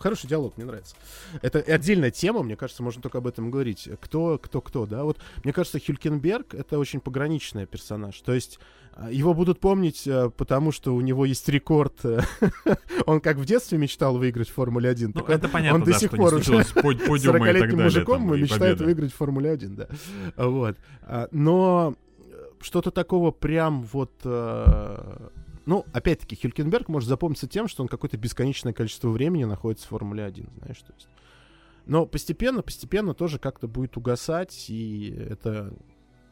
Speaker 2: Хороший диалог, мне нравится. Это отдельная тема, мне кажется, можно только об этом говорить. Кто, кто, кто, да? Вот мне кажется, Хюлькенберг — это очень пограничный персонаж. То есть э, его будут помнить, э, потому что у него есть рекорд. э, Он как в детстве мечтал выиграть в Формуле 1.
Speaker 1: Ну,
Speaker 2: так он-
Speaker 1: это понятно,
Speaker 2: он до
Speaker 1: да,
Speaker 2: сих пор уже
Speaker 1: случилось под- подиума и так
Speaker 2: 40-летним
Speaker 1: далее.
Speaker 2: мужиком
Speaker 1: там, и
Speaker 2: мечтает
Speaker 1: победы.
Speaker 2: выиграть в Формуле 1, да. Вот. А, Но что-то такого прям вот... э, Ну, опять-таки, Хюлькенберг может запомниться тем, что он какое-то бесконечное количество времени находится в Формуле 1, знаешь, то есть. Но постепенно, постепенно тоже как-то будет угасать, и это...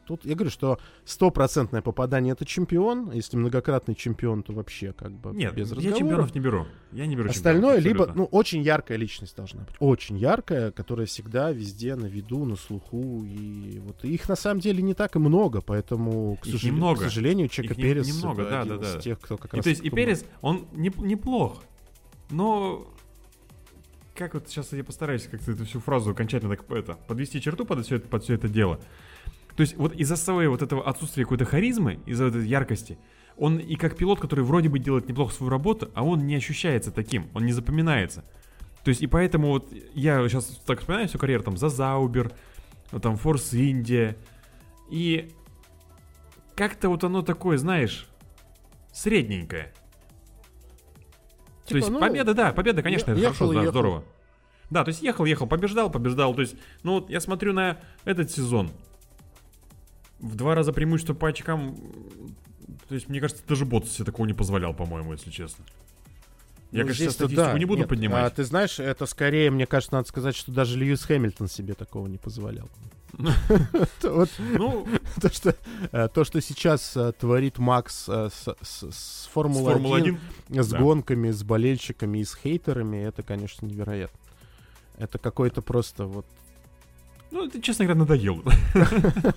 Speaker 2: Тут я говорю, что стопроцентное попадание это чемпион. Если многократный чемпион, то вообще как бы
Speaker 1: Нет,
Speaker 2: без
Speaker 1: я
Speaker 2: разговоров.
Speaker 1: чемпионов не беру. Я не беру
Speaker 2: Остальное либо, ну, очень яркая личность должна быть. Очень яркая, которая всегда везде на виду, на слуху. И вот их на самом деле не так и много, поэтому, к, сожале-
Speaker 1: немного.
Speaker 2: к сожалению, Чека
Speaker 1: Их
Speaker 2: Перес
Speaker 1: немного, да,
Speaker 2: один
Speaker 1: да,
Speaker 2: из
Speaker 1: да.
Speaker 2: тех, кто как
Speaker 1: И,
Speaker 2: раз...
Speaker 1: то есть и Перес, он не- неплох, но как вот сейчас я постараюсь как-то эту всю фразу окончательно так это, подвести черту под все это, под все это дело. То есть вот из-за своего вот этого отсутствия какой-то харизмы, из-за этой яркости, он и как пилот, который вроде бы делает неплохо свою работу, а он не ощущается таким, он не запоминается. То есть и поэтому вот я сейчас так вспоминаю всю карьеру, там, за Заубер, там, Форс Индия, и как-то вот оно такое, знаешь, средненькое. То
Speaker 2: Типа,
Speaker 1: есть
Speaker 2: ну,
Speaker 1: победа, да, победа, конечно, это
Speaker 2: ехал
Speaker 1: хорошо, да,
Speaker 2: ехал.
Speaker 1: здорово. Да, то есть ехал, ехал, побеждал, побеждал. То есть, ну вот я смотрю на этот сезон. В два раза преимущество по очкам. То есть, мне кажется, даже Ботс себе такого не позволял, по-моему, если честно. Я,
Speaker 2: Ну,
Speaker 1: конечно, статистику
Speaker 2: да.
Speaker 1: не буду
Speaker 2: Нет,
Speaker 1: поднимать.
Speaker 2: а ты знаешь, это скорее, мне кажется, надо сказать, что даже Льюис Хэмилтон себе такого не позволял.
Speaker 1: Ну,
Speaker 2: то, что э, то, что сейчас э, творит Макс э, с с- с
Speaker 1: с
Speaker 2: Формулой
Speaker 1: Формулы
Speaker 2: 1,
Speaker 1: 1.
Speaker 2: с
Speaker 1: Да.
Speaker 2: гонками, с болельщиками и с хейтерами, это, конечно, невероятно. Это какой-то просто вот...
Speaker 1: Ну, это, честно говоря, надоело.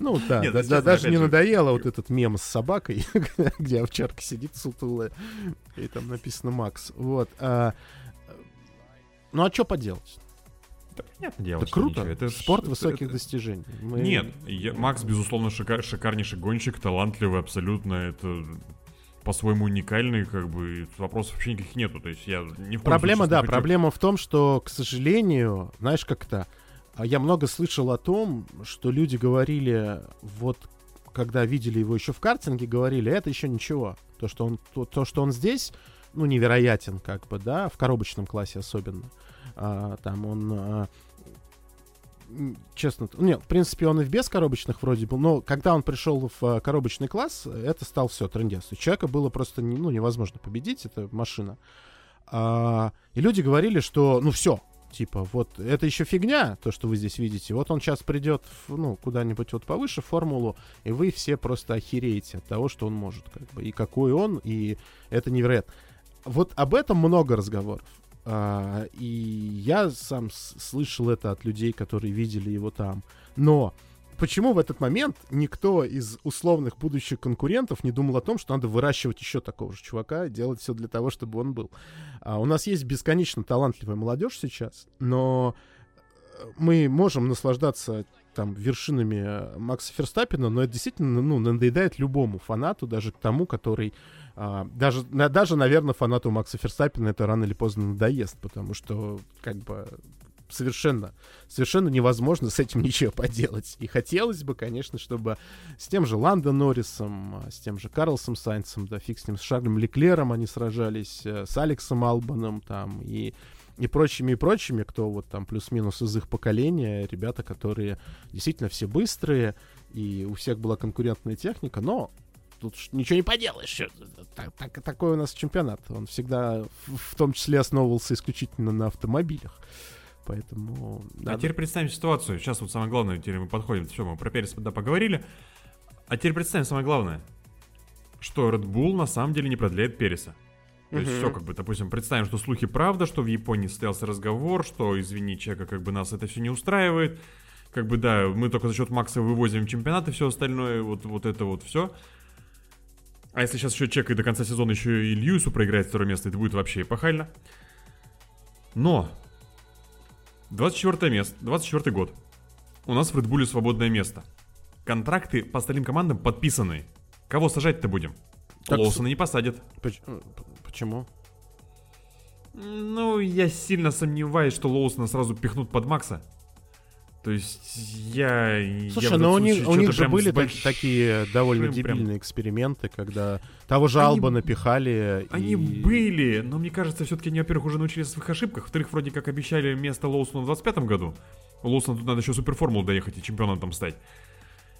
Speaker 2: Ну да,
Speaker 1: Нет,
Speaker 2: да,
Speaker 1: честно,
Speaker 2: да, даже не
Speaker 1: же.
Speaker 2: надоело вот этот мем с собакой, где овчарка сидит сутулая, и там написано Макс. Вот. а, Ну а что поделать?
Speaker 1: Да, понятное дело,
Speaker 2: Это круто.
Speaker 1: ничего, это
Speaker 2: Спорт
Speaker 1: это-
Speaker 2: высоких
Speaker 1: это-
Speaker 2: достижений. Мы-
Speaker 1: Нет, я- Макс, безусловно, шика- шикарнейший гонщик, талантливый абсолютно, это по-своему уникальный, как бы, вопросов вообще никаких нету, то есть я коем
Speaker 2: Проблема,
Speaker 1: случае
Speaker 2: да,
Speaker 1: не хочу-
Speaker 2: проблема в том, что, к сожалению, знаешь, как-то я много слышал о том, что люди говорили, вот когда видели его еще в картинге, говорили, это еще ничего. То, что он, то, то, что он здесь, ну, невероятен, как бы, да, в коробочном классе особенно. А, там он, а, честно, нет, в принципе, он и в бескоробочных вроде был, но когда он пришел в а, коробочный класс, это стал все, трендец. У человека было просто, ну, невозможно победить, это машина. А, и люди говорили, что, ну, все, типа, вот это еще фигня, то, что вы здесь видите. Вот он сейчас придет, ну, куда-нибудь вот повыше формулу, и вы все просто охереете от того, что он может, как бы, и какой он, и это невероятно. Вот об этом много разговоров. А, и я сам слышал это от людей, которые видели его там. Но почему в этот момент никто из условных будущих конкурентов не думал о том, что надо выращивать еще такого же чувака, делать все для того, чтобы он был? А, у нас есть бесконечно талантливая молодежь сейчас, но э, мы можем наслаждаться там вершинами э, Макса Ферстаппина, но это действительно ну, надоедает любому фанату, даже к тому, который а, даже, даже, наверное, фанату Макса Ферстаппина это рано или поздно надоест, потому что как бы совершенно, совершенно невозможно с этим ничего поделать. И хотелось бы, конечно, чтобы с тем же Ландо Норрисом, а, с тем же Карлсом Сайнцем, да фиг с ним, с Шарлем Леклером они сражались, э, с Алексом Албаном там и и прочими, и прочими, кто вот там плюс-минус из их поколения, ребята, которые действительно все быстрые, и у всех была конкурентная техника, но тут ничего не поделаешь. так- так- такой у нас чемпионат. Он всегда в том числе основывался исключительно на автомобилях. Поэтому...
Speaker 1: А
Speaker 2: надо-
Speaker 1: теперь представим ситуацию. Сейчас вот самое главное, теперь мы подходим. Все, мы про Перес да, поговорили. А теперь представим самое главное. Что Red Bull на самом деле не продляет Переса. То есть все, как бы, допустим, представим, что слухи правда, что в Японии состоялся разговор, что, извини, Чека, как бы нас это все не устраивает. Как бы, да, мы только за счет Макса вывозим чемпионат и все остальное, вот, вот это вот все. А если сейчас еще Чека и до конца сезона еще и Льюису проиграет второе место, это будет вообще эпохально. Но 24 место, 24 год. У нас в Bull свободное место. Контракты по остальным командам подписаны. Кого сажать-то будем?
Speaker 2: Так
Speaker 1: Лоусона не посадят.
Speaker 2: Почему?
Speaker 1: Ну, я сильно сомневаюсь, что Лоусона сразу пихнут под Макса. То есть я... я
Speaker 2: Слушай,
Speaker 1: этом
Speaker 2: но у
Speaker 1: случае
Speaker 2: них, у них же
Speaker 1: прям
Speaker 2: были
Speaker 1: большим-
Speaker 2: такие довольно
Speaker 1: прям-
Speaker 2: дебильные эксперименты, когда того же
Speaker 1: Они-
Speaker 2: Алба напихали.
Speaker 1: Они
Speaker 2: и-
Speaker 1: были, но мне кажется, все-таки они, во-первых, уже научились в своих ошибках. Во-вторых, вроде как обещали место Лоусону в 25 году. У Лоусона тут надо еще суперформулу доехать и чемпионом там стать.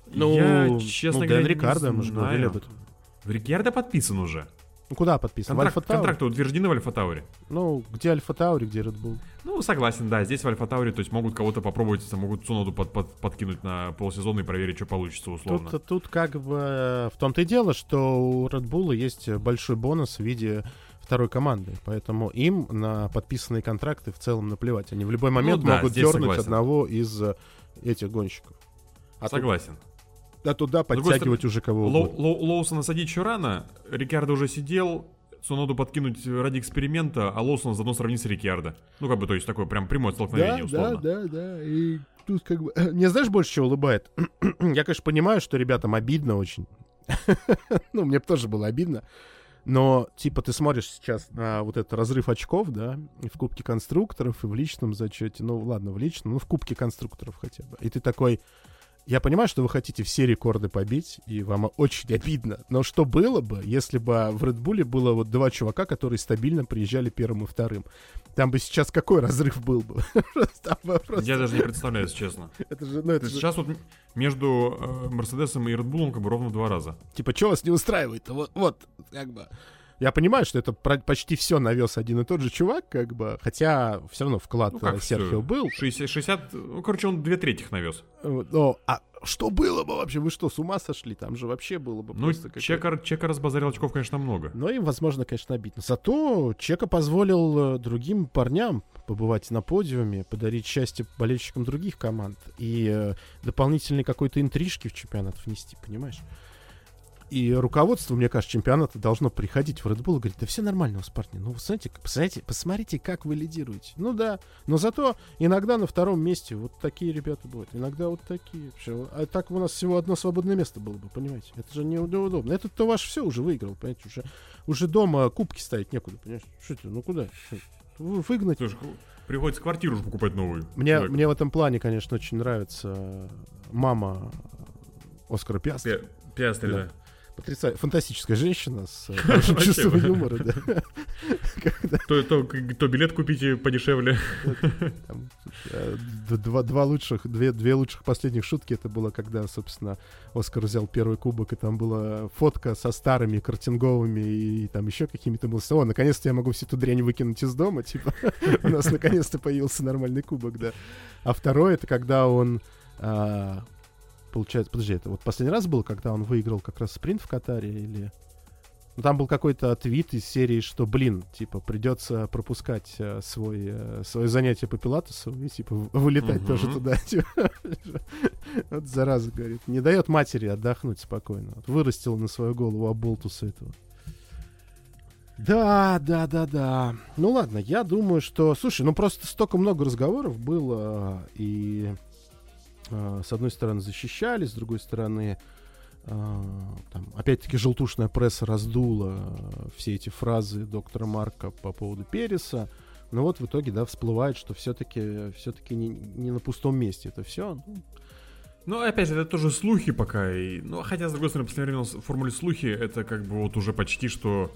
Speaker 2: Ну,
Speaker 1: я, честно
Speaker 2: ну,
Speaker 1: говоря,
Speaker 2: Дэн Рикардо, мы же говорили об этом.
Speaker 1: Рикьярдо подписан уже.
Speaker 2: Ну, куда подписан? В
Speaker 1: Контракт,
Speaker 2: Альфа
Speaker 1: контракты утверждены в Альфа Тауре.
Speaker 2: Ну, где Альфа Таури, где Red Bull?
Speaker 1: Ну, согласен, да, здесь в Альфа Тауре, то есть могут кого-то попробовать, могут Цуноду под, под- подкинуть на полсезона и проверить, что получится условно.
Speaker 2: Тут, тут как бы э, в том-то и дело, что у Red Bull есть большой бонус в виде второй команды, поэтому им на подписанные контракты в целом наплевать. Они в любой момент
Speaker 1: да,
Speaker 2: могут дернуть
Speaker 1: согласен.
Speaker 2: одного из э, этих гонщиков. А,
Speaker 1: Согласен.
Speaker 2: А туда подтягивать уже кого
Speaker 1: Лоу-
Speaker 2: угодно.
Speaker 1: Лоу- Лоусона садить еще рано, Рикьярдо уже сидел, Цуноду подкинуть ради эксперимента, а Лоусона заодно сравнить с Рикьярдо. Ну, как бы, то есть такое прям прямое столкновение, условно.
Speaker 2: да, да. И тут как бы... Мне знаешь, больше чего улыбает? Я, конечно, понимаю, что ребятам обидно очень. ну, мне тоже было обидно. Но, типа, ты смотришь сейчас на вот этот разрыв очков, да, и в Кубке конструкторов, и в личном зачете. Ну, ладно, в личном, ну, в Кубке конструкторов хотя бы. И ты такой... Я понимаю, что вы хотите все рекорды побить, и вам очень обидно. Но что было бы, если бы в Red Bull было вот два чувака, которые стабильно приезжали первым и вторым? Там бы сейчас какой разрыв был бы?
Speaker 1: Я даже не представляю, если честно.
Speaker 2: Это же, ну, это
Speaker 1: сейчас вот между э, Мерседесом и Редбулом как бы ровно два раза.
Speaker 2: Типа, что вас не устраивает? Вот, вот, как бы. Я понимаю, что это почти все навез один и тот же чувак, как бы, хотя все равно вклад
Speaker 1: Ну, как
Speaker 2: э, Серхио был.
Speaker 1: 60, 60, ну, короче, он две трети навез.
Speaker 2: Вот, Но, а что было бы вообще? Вы что, с ума сошли? Там же вообще было бы
Speaker 1: Ну,
Speaker 2: просто
Speaker 1: Чека, Чека разбазарил очков, конечно, много.
Speaker 2: Но им, возможно, конечно, обидно. Зато Чека позволил э, другим парням побывать на подиуме, подарить счастье болельщикам других команд и э, дополнительной какой-то интрижки в чемпионат внести, понимаешь? И руководство, мне кажется, чемпионата должно приходить в Red Bull и говорить, да все нормально у вас, парни. Ну, знаете, посмотрите, посмотрите, как вы лидируете. Ну да, но зато иногда на втором месте вот такие ребята будут, иногда вот такие. Всё. А так у нас всего одно свободное место было бы, понимаете? Это же неудобно. Этот-то ваш все уже выиграл, понимаете? Уже, уже дома кубки ставить некуда, понимаешь? Что это, ну куда? Что, вы- Выгнать.
Speaker 1: Слушай, приходится квартиру же покупать новую.
Speaker 2: Мне,
Speaker 1: Человеку.
Speaker 2: мне в этом плане, конечно, очень нравится мама Оскара Пиастри.
Speaker 1: Пи- Пиастри,
Speaker 2: Да.
Speaker 1: да.
Speaker 2: Потрясающая, фантастическая женщина с э, хорошим чувством юмора, да.
Speaker 1: То, билет купите подешевле.
Speaker 2: э, два, лучших, две, две лучших последних шутки, это было, когда, собственно, Оскар взял первый кубок, и там была фотка со старыми картинговыми и, там еще какими-то было. О, наконец-то я могу всю эту дрянь выкинуть из дома, типа, у нас наконец-то появился нормальный кубок, да. А второй, это когда он а, получается, подожди, это вот последний раз был, когда он выиграл как раз спринт в Катаре или... Ну, там был какой-то твит из серии, что, блин, типа, придется пропускать э, свой, э, свое занятие по пилатесу и, типа, вылетать
Speaker 1: Мгм.
Speaker 2: тоже туда. типа. Вот зараза, говорит. Не дает матери отдохнуть спокойно. Вот вырастила на свою голову оболтуса этого. Да, да, да, да. Ну ладно, я думаю, что... Слушай, ну просто столько много разговоров было, и э, с одной стороны защищали, с другой стороны, э, там, опять-таки желтушная пресса раздула э, все эти фразы доктора Марка по поводу Переса. Но вот в итоге, да, всплывает, что все-таки все-таки не, не на пустом месте это все.
Speaker 1: Ну, опять же, это тоже слухи пока. И, ну, хотя, с другой стороны, в последнее время в формуле слухи, это как бы вот уже почти что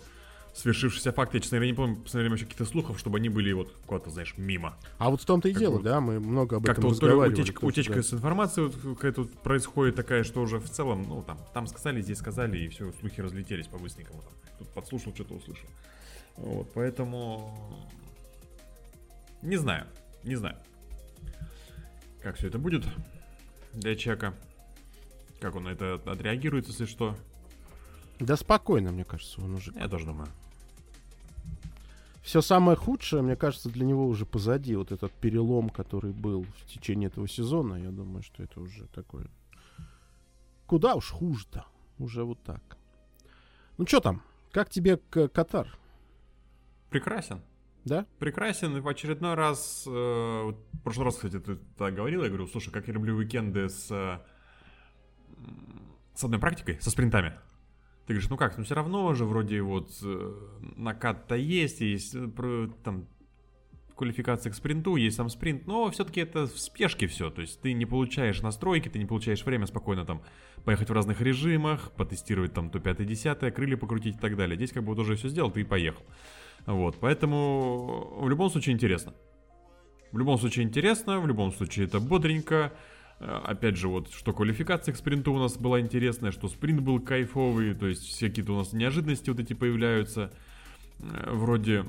Speaker 1: свершившийся факт. Я, честно говоря, не помню в последнее время еще каких-то слухов, чтобы они были вот куда-то, знаешь, мимо.
Speaker 2: А вот в том-то и
Speaker 1: Как
Speaker 2: дело,
Speaker 1: бы
Speaker 2: да, мы много об
Speaker 1: Как-то
Speaker 2: этом
Speaker 1: вот
Speaker 2: разговаривали.
Speaker 1: утечка, утечка
Speaker 2: да.
Speaker 1: с информацией вот какая-то вот происходит такая, что уже в целом, ну, там, там сказали, здесь сказали, и все, слухи разлетелись по-быстренькому. Там. Тут подслушал, что-то услышал. Вот, поэтому... Не знаю, не знаю. Как все это будет для Чека. Как он на это отреагирует, если что.
Speaker 2: Да спокойно, мне кажется, он уже
Speaker 1: Я тоже думаю.
Speaker 2: Все самое худшее, мне кажется, для него уже позади. Вот этот перелом, который был в течение этого сезона, я думаю, что это уже такое... Куда уж хуже-то. Уже вот так. Ну что там? Как тебе Катар?
Speaker 1: Прекрасен.
Speaker 2: Да?
Speaker 1: Прекрасен. И в очередной раз... э, вот в прошлый раз, кстати, ты так говорил, я говорю, слушай, как я люблю уикенды с... э, с одной практикой, со спринтами. Ты говоришь, ну как, ну все равно же вроде вот э, накат-то есть, есть э, там квалификация к спринту, есть сам спринт, но все-таки это в спешке все, то есть ты не получаешь настройки, ты не получаешь время спокойно там поехать в разных режимах, потестировать там то 5 10 крылья покрутить и так далее. Здесь как бы вот уже все сделал, ты и поехал. Вот, поэтому в любом случае интересно. В любом случае интересно, в любом случае это бодренько. Э, Опять же, вот что квалификация к спринту у нас была интересная, что спринт был кайфовый, то есть все какие-то у нас неожиданности вот эти появляются. Э, Вроде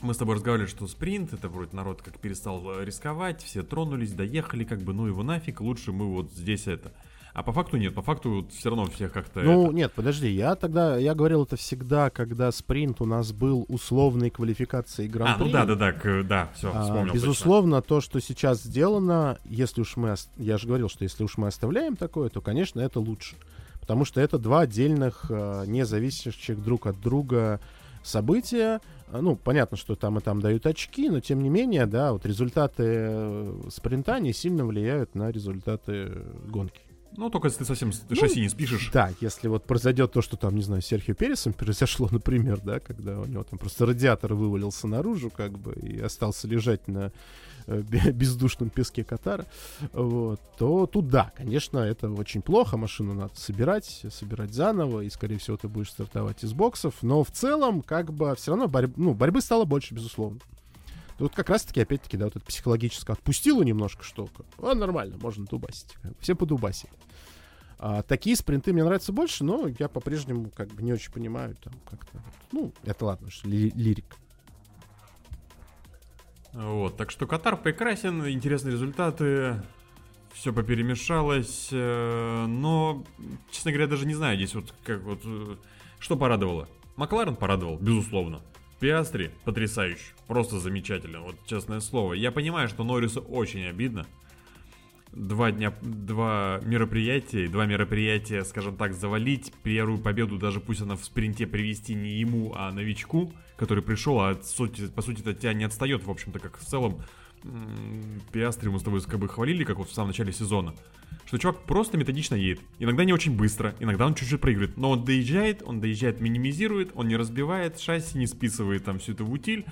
Speaker 1: мы с тобой разговаривали, что спринт, это вроде народ как перестал э, рисковать, все тронулись, доехали, как бы, ну его нафиг, лучше мы вот здесь это. А по факту нет, по факту вот все равно всех как-то...
Speaker 2: Ну,
Speaker 1: это-
Speaker 2: нет, подожди, я тогда, я говорил это всегда, когда спринт у нас был условной квалификацией
Speaker 1: А,
Speaker 2: Гран-при.
Speaker 1: ну да, да, да, к- да, все,
Speaker 2: А,
Speaker 1: вспомнил. точно.
Speaker 2: безусловно, то, что сейчас сделано, если уж мы, я же говорил, что если уж мы оставляем такое, то, конечно, это лучше. Потому что это два отдельных, э, не зависящих друг от друга события. А, Ну, понятно, что там и там дают очки, но тем не менее, да, вот результаты э, спринта не сильно влияют на результаты гонки.
Speaker 1: Ну, только если ты совсем с-
Speaker 2: Ну,
Speaker 1: шасси не спишешь.
Speaker 2: Да, если вот произойдет то, что там, не знаю, с Серхио Пересом произошло, например, да, когда у него там просто радиатор вывалился наружу, как бы, и остался лежать на э, бе- бездушном песке Катара, вот, то тут да, конечно, это очень плохо, машину надо собирать, собирать заново, и, скорее всего, ты будешь стартовать из боксов, но в целом, как бы, все равно борь- ну, борьбы стало больше, безусловно. Тут как раз-таки, опять-таки, да, вот это психологическое отпустило немножко штуку. А, нормально, можно дубасить. Все подубасили. А, такие спринты мне нравятся больше, но я по-прежнему как бы не очень понимаю там как-то. Ну, это ладно, что ли- лирик.
Speaker 1: Вот, так что Катар прекрасен, интересные результаты, все поперемешалось, э, но, честно говоря, даже не знаю здесь вот как вот, э, что порадовало. Макларен порадовал, безусловно. Пиастри потрясающе, просто замечательно, вот честное слово. Я понимаю, что Норрису очень обидно. Два дня, два мероприятия, два мероприятия, скажем так, завалить, первую победу даже пусть она в спринте привести не ему, а новичку, который пришел, а от сути- по сути это тебя не отстает, в общем-то, как в целом Пиастри мы с тобой как бы хвалили, как вот в самом начале сезона, что чувак просто методично едет. Иногда не очень быстро, иногда он чуть-чуть проигрывает, но он доезжает, он доезжает, минимизирует, он не разбивает шасси, не списывает там всю эту в утиль,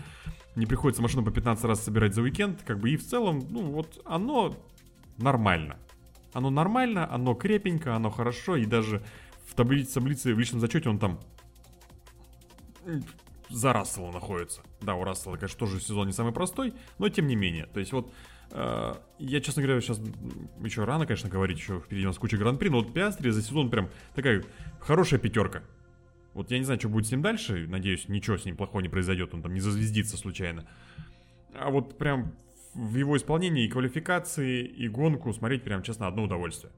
Speaker 1: не приходится машину по 15 раз собирать за уикенд, как бы и в целом, ну вот оно нормально. Оно нормально, оно крепенько, оно хорошо, и даже в таблице, таблице в личном зачете он там за Рассела находится. Да, у Рассела, конечно, тоже сезон не самый простой, но тем не менее. То есть вот э, я, честно говоря, сейчас еще рано, конечно, говорить, еще впереди у нас куча гран-при, но вот Пиастри за сезон прям такая хорошая пятерка. Вот я не знаю, что будет с ним дальше, надеюсь, ничего с ним плохого не произойдет, он там не зазвездится случайно. А вот прям в его исполнении и квалификации, и гонку смотреть прям, честно, одно удовольствие.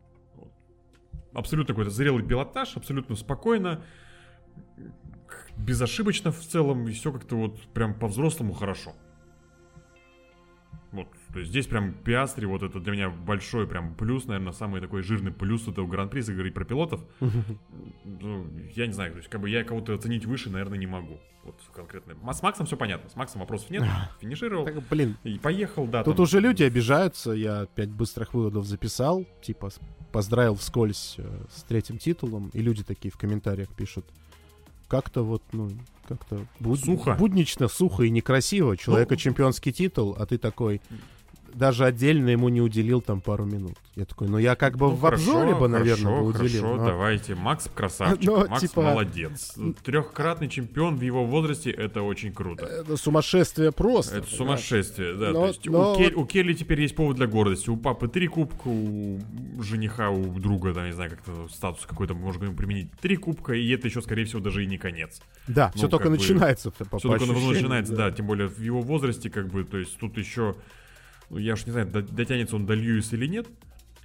Speaker 1: Абсолютно какой-то зрелый пилотаж, абсолютно спокойно, безошибочно в целом, и все как-то вот прям по-взрослому хорошо. Вот, то есть здесь прям Пиастри, вот это для меня большой прям плюс, наверное, самый такой жирный плюс этого гран-при, если говорить про пилотов. Ну, я не знаю, то есть как бы я кого-то оценить выше, наверное, не могу. Вот конкретно. С Максом все понятно, с Максом вопросов нет, финишировал
Speaker 2: Так, блин,
Speaker 1: и поехал, да.
Speaker 2: тут
Speaker 1: там-
Speaker 2: уже люди обижаются. Я пять быстрых выводов записал. Типа, поздравил вскользь э, с третьим титулом. И люди такие в комментариях пишут. Как-то вот, ну, как-то буд-
Speaker 1: Сухо.
Speaker 2: буднично, сухо и некрасиво. Человека
Speaker 1: Ну,
Speaker 2: чемпионский титул, а ты такой даже отдельно ему не уделил там пару минут. Я такой, ну я как бы
Speaker 1: Ну,
Speaker 2: в обзоре
Speaker 1: хорошо,
Speaker 2: бы, наверное,
Speaker 1: хорошо,
Speaker 2: бы уделил.
Speaker 1: Хорошо,
Speaker 2: но-
Speaker 1: давайте. Макс красавчик,
Speaker 2: Но,
Speaker 1: Макс
Speaker 2: типа-
Speaker 1: молодец. Трехкратный чемпион в его возрасте, это очень круто.
Speaker 2: Это сумасшествие просто.
Speaker 1: Это
Speaker 2: понимаешь?
Speaker 1: сумасшествие, да.
Speaker 2: Но-
Speaker 1: то есть
Speaker 2: но-
Speaker 1: у, Кель- у Келли теперь есть повод для гордости. У папы три кубка, у жениха, у друга, там, не знаю, как-то статус какой-то можно ему применить. Три кубка, и это еще, скорее всего, даже и не конец.
Speaker 2: Да,
Speaker 1: Ну,
Speaker 2: все только
Speaker 1: бы,
Speaker 2: начинается. по- по
Speaker 1: Все только начинается, да. тем более в его возрасте, как бы, то есть тут еще, ну, я уж не знаю, до- дотянется он до Льюиса или нет.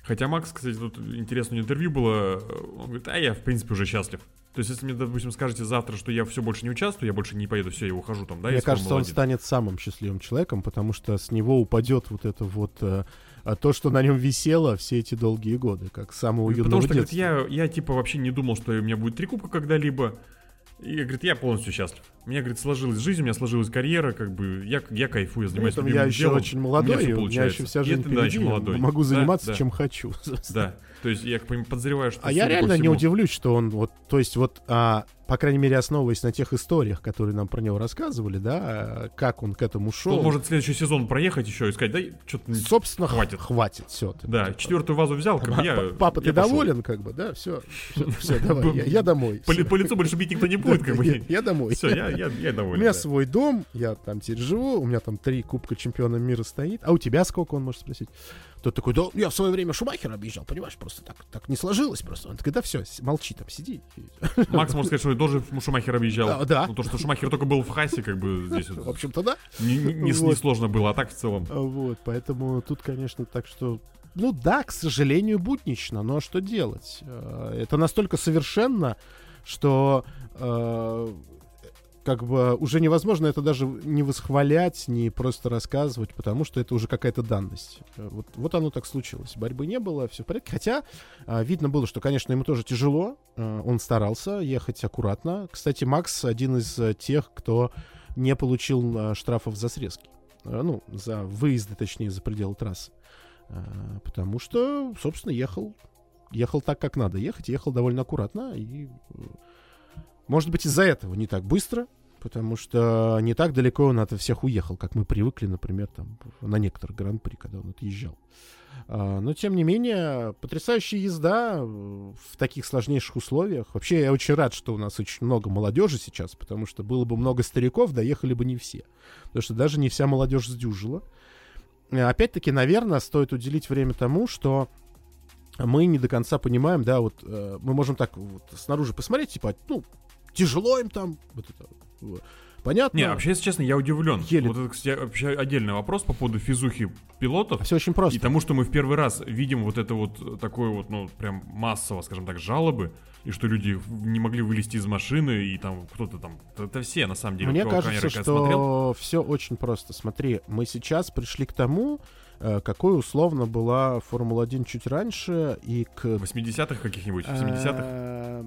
Speaker 1: Хотя Макс, кстати, тут интересное интервью было, он говорит, а я, в принципе, уже счастлив. То есть, если мне, допустим, скажете завтра, что я все больше не участвую, я больше не поеду, все, я ухожу там, да,
Speaker 2: Мне кажется, он
Speaker 1: Формулы-1.
Speaker 2: станет самым счастливым человеком, потому что с него упадет вот это вот э, а, то, что на нем висело все эти долгие годы, как самого
Speaker 1: Говорит,
Speaker 2: юного
Speaker 1: Потому что, говорит,
Speaker 2: детства.
Speaker 1: я, я, типа, вообще не думал, что у меня будет три кубка когда-либо. И, говорит, я полностью счастлив. У меня, говорит, сложилась жизнь, у меня сложилась карьера, как бы, я, я кайфую,
Speaker 2: При
Speaker 1: занимаюсь
Speaker 2: этом
Speaker 1: любимым
Speaker 2: я еще
Speaker 1: делом,
Speaker 2: очень
Speaker 1: у
Speaker 2: молодой,
Speaker 1: всё
Speaker 2: и у меня еще вся
Speaker 1: И
Speaker 2: жизнь
Speaker 1: ты, да, еще
Speaker 2: впереди,
Speaker 1: молодой.
Speaker 2: могу
Speaker 1: Да,
Speaker 2: заниматься
Speaker 1: да,
Speaker 2: чем хочу.
Speaker 1: Да, то есть я подозреваю, что...
Speaker 2: А я реально не
Speaker 1: всему-
Speaker 2: удивлюсь, что он вот, то есть вот, а, по крайней мере, основываясь на тех историях, которые нам про него рассказывали, да, а, как он к этому шел.
Speaker 1: он может следующий сезон проехать еще и сказать, да, что-то...
Speaker 2: Собственно,
Speaker 1: хватит.
Speaker 2: хватит. все.
Speaker 1: Да, четвертую вазу взял, как бы я...
Speaker 2: Папа, ты
Speaker 1: я пошел.
Speaker 2: доволен, как бы, да? Все, все, давай, я- я домой.
Speaker 1: По, по лицу больше бить никто не будет, как бы.
Speaker 2: Я- домой.
Speaker 1: Все, я, я, я
Speaker 2: У
Speaker 1: доволен.
Speaker 2: меня
Speaker 1: да.
Speaker 2: свой дом, я там теперь живу, у меня там три кубка чемпиона мира стоит. А у тебя сколько, он может спросить? Тот такой, да я в свое время Шумахера объезжал, понимаешь, просто так, так не сложилось просто. Он такой, да все, молчи там, сиди.
Speaker 1: Макс может сказать, что тоже Шумахер объезжал.
Speaker 2: А, да.
Speaker 1: Ну, то, что Шумахер только был в Хасе, как бы здесь
Speaker 2: В общем-то, да.
Speaker 1: не, несложно было, а так в целом.
Speaker 2: А Вот, поэтому тут, конечно, так что... Ну да, к сожалению, буднично, но что делать? Э, Это настолько совершенно, что э, как бы уже невозможно это даже не восхвалять, не просто рассказывать, потому что это уже какая-то данность. Э, Вот, вот оно так случилось. Борьбы не было, все в порядке. Хотя э, видно было, что, конечно, ему тоже тяжело. Э, Он старался ехать аккуратно. Кстати, Макс один из э, тех, кто не получил штрафов за срезки. Ну, за выезды, точнее, за пределы трассы. Потому что, собственно, ехал ехал так, как надо ехать, ехал довольно аккуратно и, э, может быть, из-за этого не так быстро, потому что не так далеко он от всех уехал, как мы привыкли, например, там, на некоторых гран-при, когда он отъезжал. А, Но, тем не менее, потрясающая езда э, в таких сложнейших условиях. Вообще, я очень рад, что у нас очень много молодежи сейчас, потому что было бы много стариков, доехали бы не все. Потому что даже не вся молодежь сдюжила. Опять-таки, наверное, стоит уделить время тому, что мы не до конца понимаем, да, вот э, мы можем так вот снаружи посмотреть, типа, ну, тяжело им там, вот это, вот. понятно.
Speaker 1: Не, вообще, если честно, я удивлен.
Speaker 2: Еле.
Speaker 1: Вот это, кстати, вообще отдельный вопрос по поводу физухи пилотов.
Speaker 2: Все очень просто.
Speaker 1: И тому, что мы в первый раз видим вот это вот такое вот, ну, прям массово, скажем так, жалобы, и что люди не могли вылезти из машины, и там кто-то там... Это все, на самом деле.
Speaker 2: Мне кажется,
Speaker 1: смотрел.
Speaker 2: что все очень просто. Смотри, мы сейчас пришли к тому, э, какой условно была Формула-1 чуть раньше, и к...
Speaker 1: В 80-х каких-нибудь, в 70-х.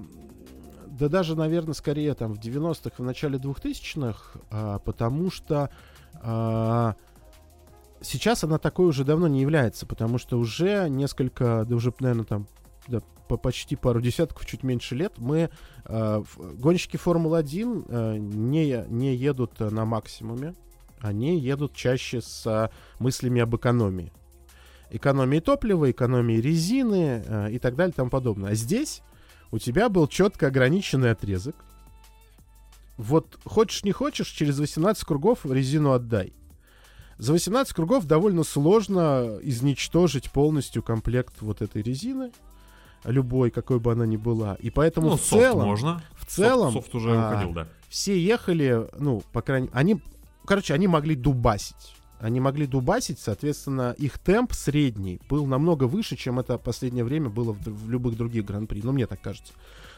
Speaker 2: Да даже, наверное, скорее там в 90-х, в начале 2000-х, а, потому что а, сейчас она такой уже давно не является, потому что уже несколько, да уже, наверное, там да, по почти пару десятков, чуть меньше лет, мы, э, гонщики Формулы-1 э, не, не едут на максимуме, они едут чаще с э, мыслями об экономии. Экономии топлива, экономии резины э, и так далее и тому подобное. А здесь у тебя был четко ограниченный отрезок. Вот хочешь не хочешь, через 18 кругов резину отдай. За 18 кругов довольно сложно изничтожить полностью комплект вот этой резины, любой, какой бы она ни была. И поэтому
Speaker 1: Ну,
Speaker 2: в целом,
Speaker 1: можно.
Speaker 2: в целом
Speaker 1: Софт, софт уже
Speaker 2: а,
Speaker 1: уходил, да.
Speaker 2: все ехали, ну, по крайней они, короче, они могли дубасить. Они могли дубасить, соответственно, их темп средний был намного выше, чем это последнее время было в, в любых других гран-при. Ну, мне так кажется.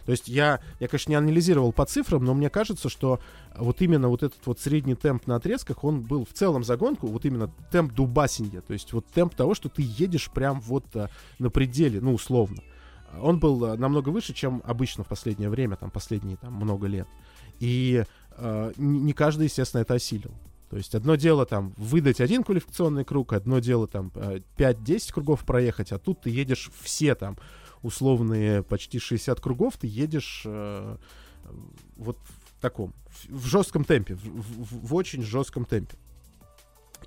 Speaker 2: То есть я, я, конечно, не анализировал по цифрам, но мне кажется, что вот именно вот этот вот средний темп на отрезках, он был в целом за гонку, вот именно темп дубасинья, то есть вот темп того, что ты едешь прям вот а, на пределе, ну, условно. Он был а, намного выше, чем обычно в последнее время, там, последние там много лет. И э, не каждый, естественно, это осилил. То есть одно дело там выдать один квалификационный круг, одно дело там э, 5-10 кругов проехать, а тут ты едешь все там условные почти 60 кругов, ты едешь э, вот в таком, в, в жестком темпе, в, в- в очень жестком темпе.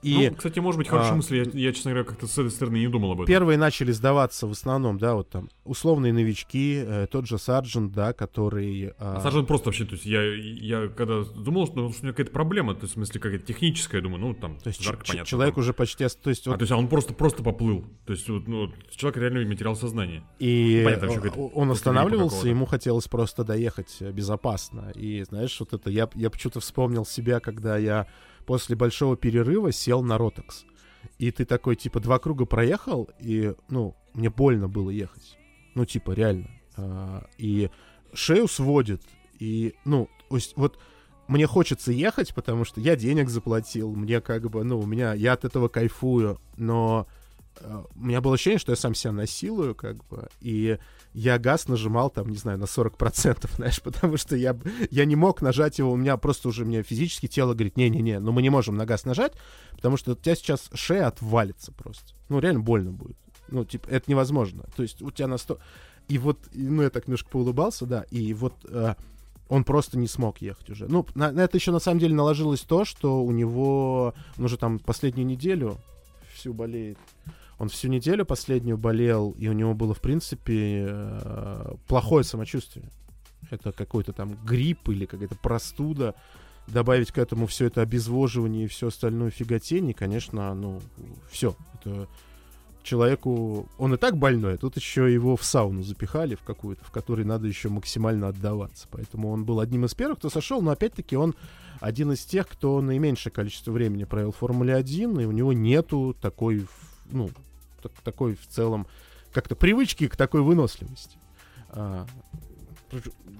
Speaker 2: И
Speaker 1: Ну, кстати, может быть, хорошая
Speaker 2: а,
Speaker 1: мысль. Я, я, честно говоря, как-то с этой стороны не думал об этом.
Speaker 2: Первые начали сдаваться в основном, да, вот там условные новички, э, тот же Сарджент, да, который... а,
Speaker 1: А Сержант просто вообще, то есть я, я когда думал, что, ну, что у него какая-то проблема, то есть в смысле какая-то техническая, думаю, ну там
Speaker 2: то есть
Speaker 1: жарко, понятно.
Speaker 2: человек
Speaker 1: там.
Speaker 2: уже почти... То есть
Speaker 1: А,
Speaker 2: вот
Speaker 1: то есть а он просто, просто поплыл. То есть вот, ну, человек реально материал сознания.
Speaker 2: И
Speaker 1: Ну, понятно,
Speaker 2: он
Speaker 1: просто
Speaker 2: останавливался, ему хотелось просто доехать э, безопасно. И знаешь, вот это я, я почему-то вспомнил себя, когда я после большого перерыва сел на Ротекс. И ты такой, типа, два круга проехал, и, ну, мне больно было ехать. Ну, типа, реально. А, и шею сводит. И, ну, вот мне хочется ехать, потому что я денег заплатил, мне как бы, ну, у меня, я от этого кайфую, но у меня было ощущение, что я сам себя насилую, как бы, и я газ нажимал там, не знаю, на 40%, знаешь, потому что я, я не мог нажать его, у меня просто уже, мне физически тело говорит, не-не-не, ну мы не можем на газ нажать, потому что у тебя сейчас шея отвалится просто. Ну, реально больно будет. Ну, типа, это невозможно. То есть у тебя на 100... И вот, ну, я так немножко поулыбался, да, и вот э, он просто не смог ехать уже. Ну, на, на это еще на самом деле наложилось то, что у него, он уже там последнюю неделю всю болеет. Он всю неделю последнюю болел, и у него было, в принципе, э, плохое самочувствие. Это какой-то там грипп или какая-то простуда. Добавить к этому все это обезвоживание и все остальное фиготень, и, конечно, ну, все. Это человеку... Он и так больной, а тут еще его в сауну запихали в какую-то, в которой надо еще максимально отдаваться. Поэтому он был одним из первых, кто сошел, но опять-таки он один из тех, кто наименьшее количество времени провел в Формуле 1, и у него нету такой, ну, так- такой в целом, как-то привычки к такой выносливости. А,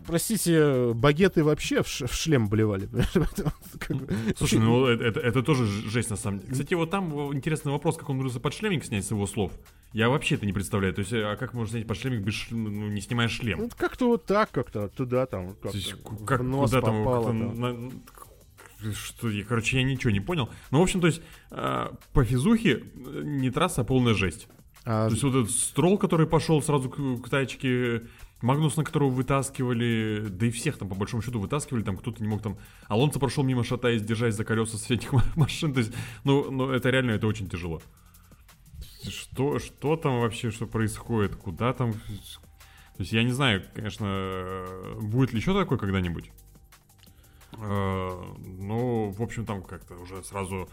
Speaker 2: Простите, багеты вообще в, ш- в шлем блевали.
Speaker 1: Слушай, ну это, это, тоже жесть на самом деле. Кстати, вот там интересный вопрос, как он умудрился подшлемник снять с его слов. Я вообще это не представляю. То есть, а как можно снять подшлемник, без ш- ну, не снимая шлем?
Speaker 2: Ну, как-то вот так, как-то туда там,
Speaker 1: То есть,
Speaker 2: как-то
Speaker 1: к- как,
Speaker 2: в нос
Speaker 1: куда там,
Speaker 2: попало.
Speaker 1: как-то
Speaker 2: там.
Speaker 1: на- что, я, короче, я ничего не понял. Ну, в общем, то есть, э, по физухе э, не трасса, а полная жесть.
Speaker 2: А,
Speaker 1: То есть, вот этот строл, который пошел сразу к, к тачке, Магнус, на которого вытаскивали, да и всех там, по большому счету, вытаскивали, там кто-то не мог там... Алонсо прошел мимо, шатаясь, держась за колеса с этих машин, то есть, ну, ну, это реально, это очень тяжело. Что, что там вообще, что происходит, куда там... То есть, я не знаю, конечно, будет ли еще такое когда-нибудь. Э, Ну, в общем, там как-то уже сразу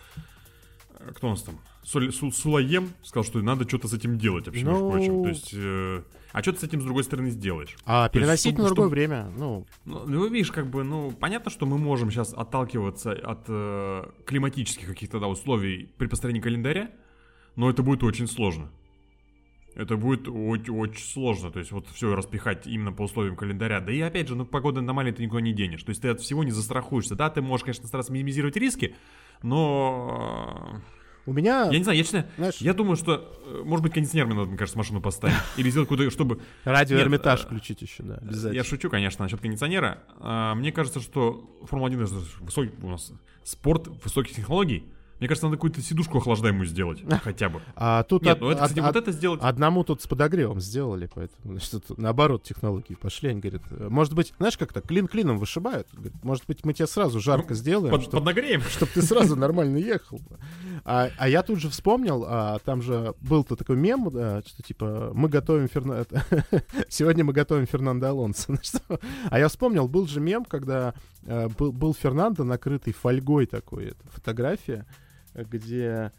Speaker 1: кто у нас там? Соль- Су- Сулаем сказал, что надо что-то с этим делать, вообще, между
Speaker 2: Ну-
Speaker 1: прочим. То есть, э, а что ты с этим с другой стороны сделаешь?
Speaker 2: А
Speaker 1: То есть,
Speaker 2: переносить
Speaker 1: чтобы-
Speaker 2: на другое
Speaker 1: чтобы-
Speaker 2: время, ну,
Speaker 1: Ну, ну, видишь, как бы, ну, понятно, что мы можем сейчас отталкиваться от э, климатических каких-то да, условий при построении календаря, но это будет очень сложно. Это будет очень, очень сложно, то есть вот все распихать именно по условиям календаря. Да и опять же, ну погода аномалии ты никуда не денешь. То есть ты от всего не застрахуешься. Да, ты можешь, конечно, стараться минимизировать риски, но
Speaker 2: у меня,
Speaker 1: я не знаю, я честно,
Speaker 2: знаешь,
Speaker 1: я думаю, что, э, может быть, кондиционер мне надо, мне кажется, машину поставить. Или сделать куда чтобы
Speaker 2: радио Эрмитаж
Speaker 1: э,
Speaker 2: включить еще, да,
Speaker 1: я
Speaker 2: обязательно.
Speaker 1: шучу, конечно, насчет кондиционера. А, мне кажется, что Формула-1 это высокий у нас спорт высоких технологий. Мне кажется, надо какую-то сидушку охлаждаемую сделать, хотя бы.
Speaker 2: А тут
Speaker 1: Нет,
Speaker 2: от-
Speaker 1: ну это, кстати,
Speaker 2: от-
Speaker 1: вот это сделать...
Speaker 2: Одному тут с подогревом сделали, поэтому тут наоборот технологии пошли. Они говорят, э, может быть, знаешь, как-то клин клином вышибают. Говорят, может быть, мы тебе сразу жарко сделаем,
Speaker 1: Под,
Speaker 2: чтоб-
Speaker 1: поднагреем.
Speaker 2: чтобы ты сразу нормально ехал. А, а я тут же вспомнил, а, там же был-то такой мем, да, что типа мы готовим Ферна... Сегодня мы готовим Фернандо Алонсо. Ну? А я вспомнил, был же мем, когда э, был, был Фернандо накрытый фольгой такой, это фотография, где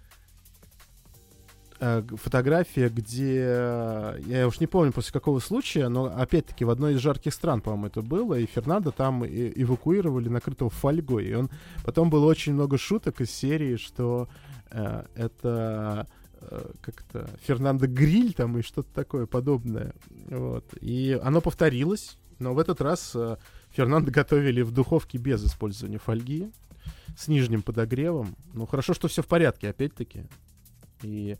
Speaker 2: э, фотография, где э, я уж не помню после какого случая, но опять-таки в одной из жарких стран, по-моему, это было, и Фернандо там эвакуировали накрытого фольгой, и он потом было очень много шуток из серии, что э, это э, как-то Фернандо Гриль там и что-то такое подобное, вот, и оно повторилось, но в этот раз э, Фернандо готовили в духовке без использования фольги, с нижним подогревом. Ну, хорошо, что все в порядке, опять-таки. И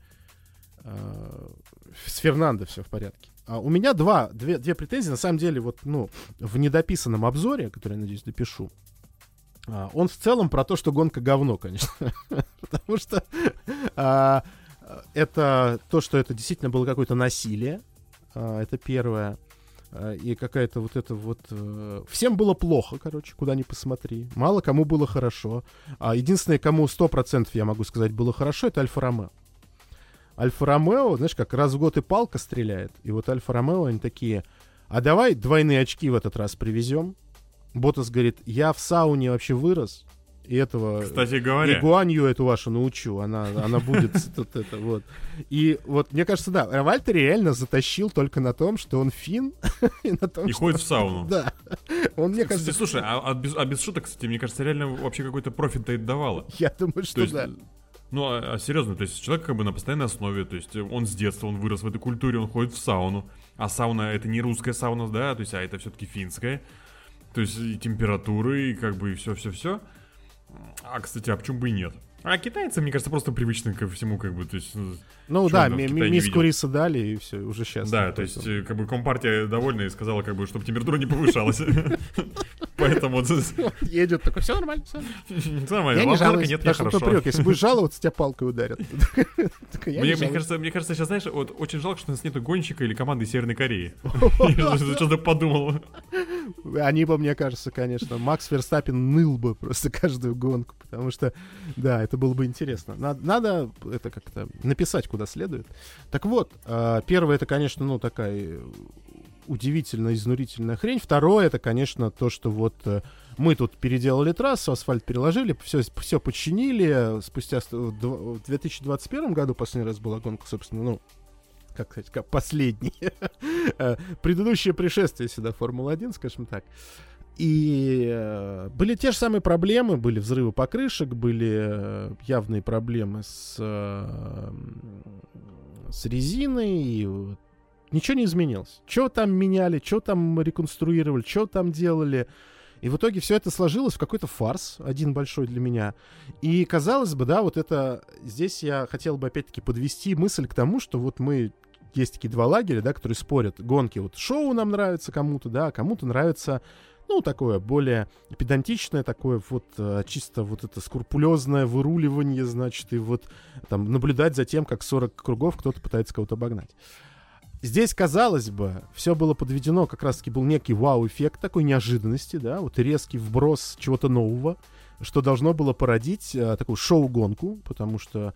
Speaker 2: э, с Фернандо все в порядке. А у меня два, две, две претензии. На самом деле, вот, ну, в недописанном обзоре, который, я надеюсь, допишу, а, он в целом про то, что гонка говно, конечно. Потому что а, это то, что это действительно было какое-то насилие. а, Это первое. А, И какая-то вот это вот... э, Всем было плохо, короче, куда ни посмотри. Мало кому было хорошо. А единственное, кому 100% я могу сказать было хорошо, это Альфа-Ромео. Альфа-Ромео, знаешь, как раз в год и палка стреляет. И вот Альфа-Ромео, они такие, а давай двойные очки в этот раз привезем. Ботас говорит, я в сауне вообще вырос. И этого...
Speaker 1: Кстати
Speaker 2: И
Speaker 1: говоря,
Speaker 2: Гуанью эту вашу научу, она, она будет тут это вот. И вот, мне кажется, да, Вальтер реально затащил только на том, что он фин, и на том,
Speaker 1: и
Speaker 2: что...
Speaker 1: ходит в сауну.
Speaker 2: Да. Он, мне
Speaker 1: Кстати,
Speaker 2: кажется,
Speaker 1: слушай, а, а без, а без шуток, кстати, мне кажется, реально вообще какой-то профит-то это давало.
Speaker 2: я думаю, что
Speaker 1: есть,
Speaker 2: да.
Speaker 1: ну, а, а серьезно, то есть человек как бы на постоянной основе, то есть он с детства, он вырос в этой культуре, он ходит в сауну, а сауна это не русская сауна, да, то есть, а это все-таки финская, то есть и температуры, и как бы и все-все-все. А, кстати, а почему бы и нет? А китайцы, мне кажется, просто привычны ко всему, как бы, то есть... ну,
Speaker 2: да,
Speaker 1: он в
Speaker 2: ми-
Speaker 1: Китае
Speaker 2: ми-
Speaker 1: не
Speaker 2: миску
Speaker 1: видел?
Speaker 2: риса дали, и все, уже сейчас.
Speaker 1: Да, то есть, э, как бы компартия довольна и сказала, как бы, чтобы температура не повышалась. Поэтому вот
Speaker 2: Едет такой, все нормально, все.
Speaker 1: нормально.
Speaker 2: Я не жалуюсь,
Speaker 1: Нет, я хорошо.
Speaker 2: если будешь жаловаться, тебя палкой ударят.
Speaker 1: Мне, кажется, мне кажется, сейчас, знаешь, вот очень жалко, что у нас нету гонщика или команды Северной Кореи. Я Что-то подумал.
Speaker 2: Они бы, мне кажется, конечно, Макс Верстаппин ныл бы просто каждую гонку, потому что, да, это было бы интересно. Надо, надо это как-то написать куда следует. Так вот, а, первое, это, конечно, ну, такая э, удивительно изнурительная хрень. Второе, это, конечно, то, что вот э, мы тут переделали трассу, асфальт переложили, все, все починили. Спустя ст- в дв- в 2021 году последний раз была гонка, собственно, ну, как сказать, как последний. Э, Предыдущее пришествие сюда Формула-1, скажем так. И э, были те же самые проблемы, были взрывы покрышек, были э, явные проблемы с, э, с резиной, и ничего не изменилось. Что там меняли, что там реконструировали, что там делали. И в итоге все это сложилось в какой-то фарс, один большой для меня. И казалось бы, да, вот это... Здесь я хотел бы опять-таки подвести мысль к тому, что вот мы... Есть такие два лагеря, да, которые спорят. Гонки, вот шоу нам нравится кому-то, да, а кому-то нравится ну, такое более педантичное, такое вот э, чисто вот это скрупулезное выруливание, значит, и вот там наблюдать за тем, как 40 кругов кто-то пытается кого-то обогнать. Здесь, казалось бы, все было подведено, как раз-таки был некий вау-эффект такой неожиданности, да, вот резкий вброс чего-то нового, что должно было породить э, такую шоу-гонку, потому что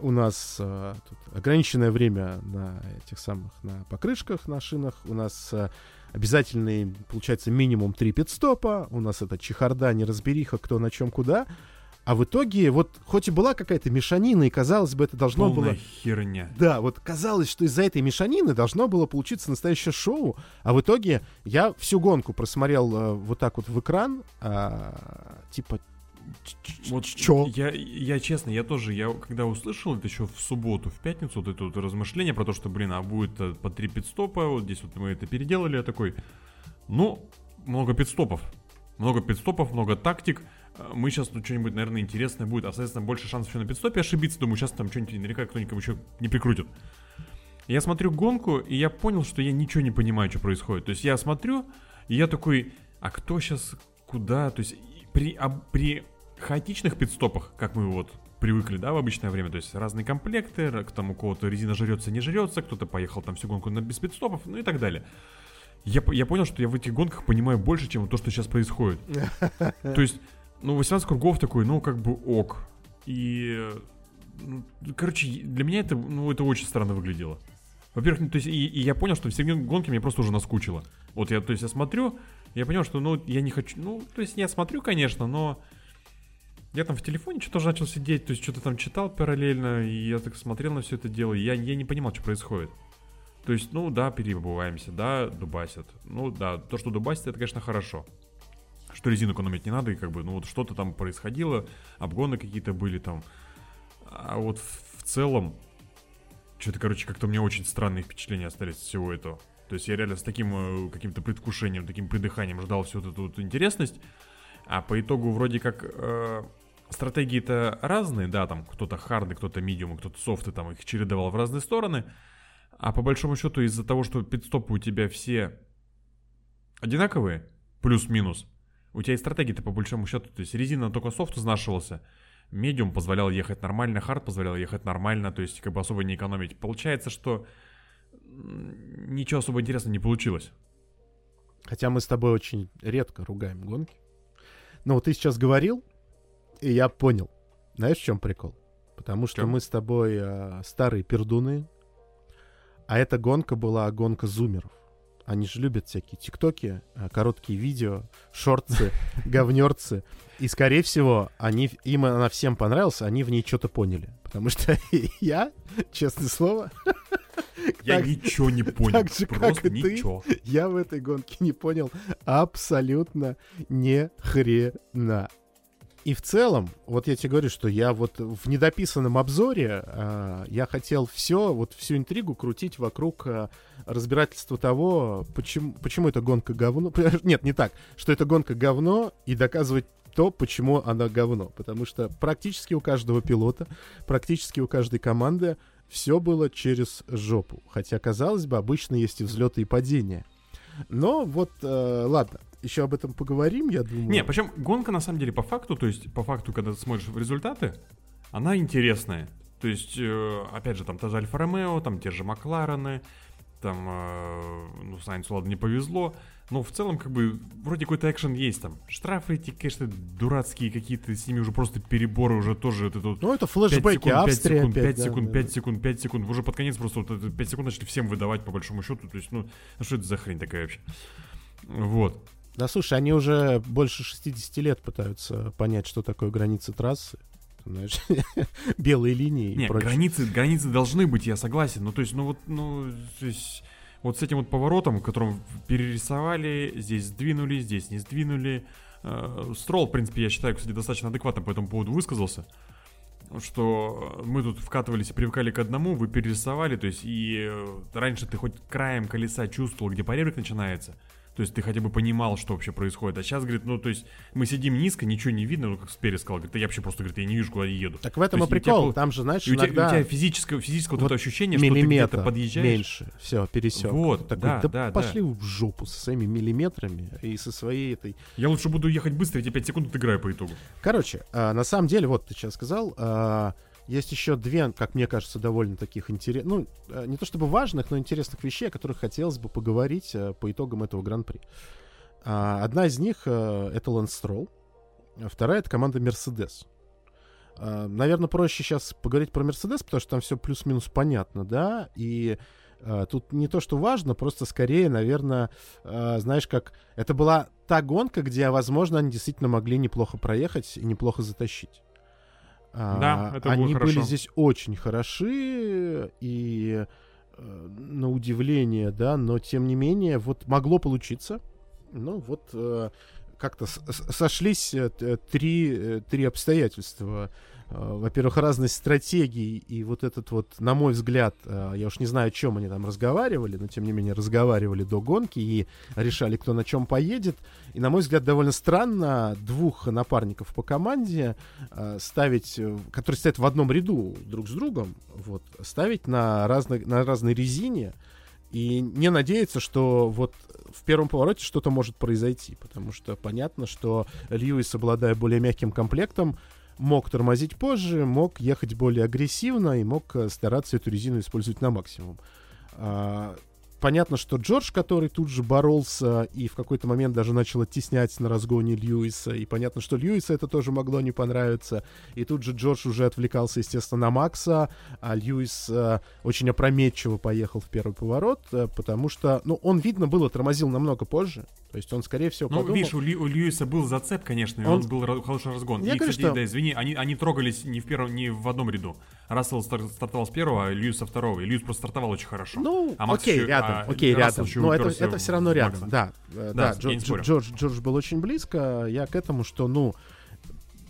Speaker 2: у нас э, ограниченное время на этих самых, на покрышках, на шинах, у нас э, обязательный, получается, минимум три пидстопа, у нас это чехарда, неразбериха, кто на чем куда, А в итоге, вот хоть и была какая-то мешанина, и казалось бы, это должно
Speaker 1: Полная
Speaker 2: было...
Speaker 1: херня.
Speaker 2: Да, вот казалось, что из-за этой мешанины должно было получиться настоящее шоу, а в итоге я всю гонку просмотрел э, вот так вот в экран, а, типа,
Speaker 1: Вот
Speaker 2: чё?
Speaker 1: Я, я честно, я тоже, я когда услышал это еще в субботу, в пятницу, вот это вот размышление про то, что, блин, а будет э, по три пидстопа, вот здесь вот мы это переделали, я такой, ну, много пидстопов. Много пидстопов, много тактик. Э, Мы сейчас, ну, что-нибудь, наверное, интересное будет. А, соответственно, больше шансов еще на пидстопе ошибиться. Думаю, сейчас там что-нибудь наверняка кто-нибудь еще не прикрутит. Я смотрю гонку, и я понял, что я ничего не понимаю, что происходит. То есть я смотрю, и я такой, а кто сейчас куда? То есть при, а, при хаотичных пидстопах, как мы вот привыкли, да, в обычное время, то есть разные комплекты, р- там у кого-то резина жрется, не жрется, кто-то поехал там всю гонку на без пидстопов, ну и так далее. Я, я понял, что я в этих гонках понимаю больше, чем то, что сейчас происходит. То есть, ну, 18 кругов такой, ну, как бы ок. И, ну, короче, для меня это, ну, это очень странно выглядело. Во-первых, ну, то есть, и, и я понял, что все гонки мне просто уже наскучило. Вот я, то есть, я смотрю, я понял, что, ну, я не хочу, ну, то есть, я смотрю, конечно, но я там в телефоне что-то уже начал сидеть, то есть, что-то там читал параллельно, и я так смотрел на все это дело, и я, я не понимал, что происходит. То есть, ну, да, перебываемся, да, дубасят. Ну, да, то, что дубасят, это, конечно, хорошо. Что резину экономить не надо, и как бы, ну, вот что-то там происходило, обгоны какие-то были там. А вот в, в целом, что-то, короче, как-то у меня очень странные впечатления остались от всего этого. То есть я реально с таким э, каким-то предвкушением, таким придыханием ждал всю эту вот интересность. А по итогу вроде как э, стратегии-то разные, да, там кто-то харды, кто-то медиум, кто-то софты, там их чередовал в разные стороны. А по большому счету из-за того, что пидстопы у тебя все одинаковые, плюс-минус, у тебя и стратегии-то по большому счету, то есть резина только софт изнашивался, медиум позволял ехать нормально, хард позволял ехать нормально, то есть как бы особо не экономить. Получается, что ничего особо интересного не получилось.
Speaker 2: Хотя мы с тобой очень редко ругаем гонки. Но вот ты сейчас говорил, и я понял. Знаешь, в чем прикол? Потому что
Speaker 1: чём?
Speaker 2: мы с тобой а, старые пердуны, а эта гонка была гонка зумеров. Они же любят всякие тиктоки, а, короткие видео, шорты, говнерцы. И, скорее всего, они, им она всем понравилась, они в ней что-то поняли. Потому что я, честное слово,
Speaker 1: Я
Speaker 2: Так-
Speaker 1: ничего не понял.
Speaker 2: так же, как и ты.
Speaker 1: ничего.
Speaker 2: я в этой гонке не понял абсолютно ни хрена. И в целом, вот я тебе говорю, что я вот в недописанном обзоре а, я хотел все, вот всю интригу крутить вокруг а, разбирательства того, почему, почему эта гонка говно. Нет, не так, что эта гонка говно и доказывать то, почему она говно. Потому что практически у каждого пилота, практически у каждой команды все было через жопу. Хотя, казалось бы, обычно есть и взлеты, и падения. Но вот, э, ладно, еще об этом поговорим, я думаю.
Speaker 1: Не, причем гонка на самом деле по факту, то есть по факту, когда ты смотришь в результаты, она интересная. То есть, э, опять же, там та же Альфа Ромео, там те же Макларены, там, э, ну, Сайнсу, ладно, не повезло. Но в целом, как бы, вроде какой-то экшен есть там. Штрафы эти, конечно, дурацкие какие-то, с ними уже просто переборы уже тоже. Это вот
Speaker 2: Ну, это
Speaker 1: 5
Speaker 2: флешбеки,
Speaker 1: секунд, 5
Speaker 2: Австрия
Speaker 1: секунд,
Speaker 2: опять,
Speaker 1: 5
Speaker 2: да,
Speaker 1: секунд,
Speaker 2: да,
Speaker 1: 5
Speaker 2: да.
Speaker 1: секунд, 5 секунд. Уже под конец просто вот это 5 секунд начали всем выдавать, по большому счету. То есть, ну, а что это за хрень такая вообще? Вот.
Speaker 2: Да, слушай, они уже больше 60 лет пытаются понять, что такое границы трассы. Знаешь, белые линии и
Speaker 1: Не,
Speaker 2: прочее.
Speaker 1: границы, границы должны быть, я согласен. Ну, то есть, ну вот, ну, то есть, вот с этим вот поворотом, которым перерисовали, здесь сдвинули, здесь не сдвинули. Э, Строл, в принципе, я считаю, кстати, достаточно адекватно по этому поводу высказался. Что мы тут вкатывались и привыкали к одному, вы перерисовали, то есть, и э, раньше ты хоть краем колеса чувствовал, где поребрик начинается. То есть ты хотя бы понимал, что вообще происходит. А сейчас, говорит, ну, то есть мы сидим низко, ничего не видно, ну, как Спери сказал, говорит, «Да я вообще просто, говорит, я не вижу, куда я еду.
Speaker 2: Так в этом
Speaker 1: То
Speaker 2: и
Speaker 1: тебя
Speaker 2: прикол.
Speaker 1: пол-
Speaker 2: Там же, знаешь,
Speaker 1: И у тебя,
Speaker 2: иногда
Speaker 1: у тебя физическое, физическое вот,
Speaker 2: вот
Speaker 1: это ощущение, что ты где-то подъезжаешь.
Speaker 2: меньше. Все, пересек.
Speaker 1: Вот,
Speaker 2: Такой,
Speaker 1: да,
Speaker 2: да,
Speaker 1: да,
Speaker 2: пошли
Speaker 1: да.
Speaker 2: в жопу со своими миллиметрами и со своей этой
Speaker 1: Я лучше буду ехать быстро, эти 5 секунд отыграю по итогу.
Speaker 2: Короче, а, на самом деле, вот ты сейчас сказал, а, есть еще две, как мне кажется, довольно таких интересных, ну, а, не то чтобы важных, но интересных вещей, о которых хотелось бы поговорить а, по итогам этого гран-при. А, одна из них а, это Лэнс Стролл, а вторая это команда Мерседес. Наверное, проще сейчас поговорить про Мерседес, потому что там все плюс-минус понятно, да, и а, тут не то, что важно, просто скорее, наверное, а, знаешь, как это была та гонка, где, возможно, они действительно могли неплохо проехать и неплохо затащить. А,
Speaker 1: Да, это было
Speaker 2: Они
Speaker 1: хорошо.
Speaker 2: были здесь очень хороши, и э, на удивление, да, но тем не менее, вот могло получиться. Ну, вот э, как-то сошлись э, три, три обстоятельства. Э, Во-первых, разность стратегий, и вот этот вот, на мой взгляд, э, я уж не знаю, о чем они там разговаривали, но тем не менее разговаривали до гонки и решали, кто на чем поедет. И, на мой взгляд, довольно странно двух напарников по команде э, ставить, которые стоят в одном ряду друг с другом, вот, ставить на разной, на разной резине и не надеяться, что вот в первом повороте что-то может произойти, потому что понятно, что Льюис, обладая более мягким комплектом, мог тормозить позже, мог ехать более агрессивно и мог э, стараться эту резину использовать на максимум. Понятно, что Джордж, который тут же боролся и в какой-то момент даже начал оттеснять на разгоне Льюиса, и понятно, что Льюиса это тоже могло не понравиться, и тут же Джордж уже отвлекался, естественно, на Макса, а Льюис э, очень опрометчиво поехал в первый поворот, э, потому что, ну, он, видно было, тормозил намного позже, то есть он, скорее всего,
Speaker 1: Ну,
Speaker 2: подумал...
Speaker 1: видишь, у, Лью- у Льюиса был зацеп, конечно, и
Speaker 2: Он-
Speaker 1: он, был хороший разгон.
Speaker 2: Я
Speaker 1: и,
Speaker 2: говорю,
Speaker 1: кстати,
Speaker 2: что-
Speaker 1: да, извини, они, они трогались не в первом, не в одном ряду. Рассел стар- стартовал с первого, а Льюис со второго. И Льюис просто стартовал очень хорошо.
Speaker 2: Ну,
Speaker 1: А Макс
Speaker 2: окей,
Speaker 1: еще-
Speaker 2: рядом,
Speaker 1: а
Speaker 2: окей,
Speaker 1: Рассел
Speaker 2: рядом. Но это, это все равно рядом, да. э,
Speaker 1: Да,
Speaker 2: Да, Джордж,
Speaker 1: спорю.
Speaker 2: Джордж, Джордж был очень близко. Я к этому, что, ну,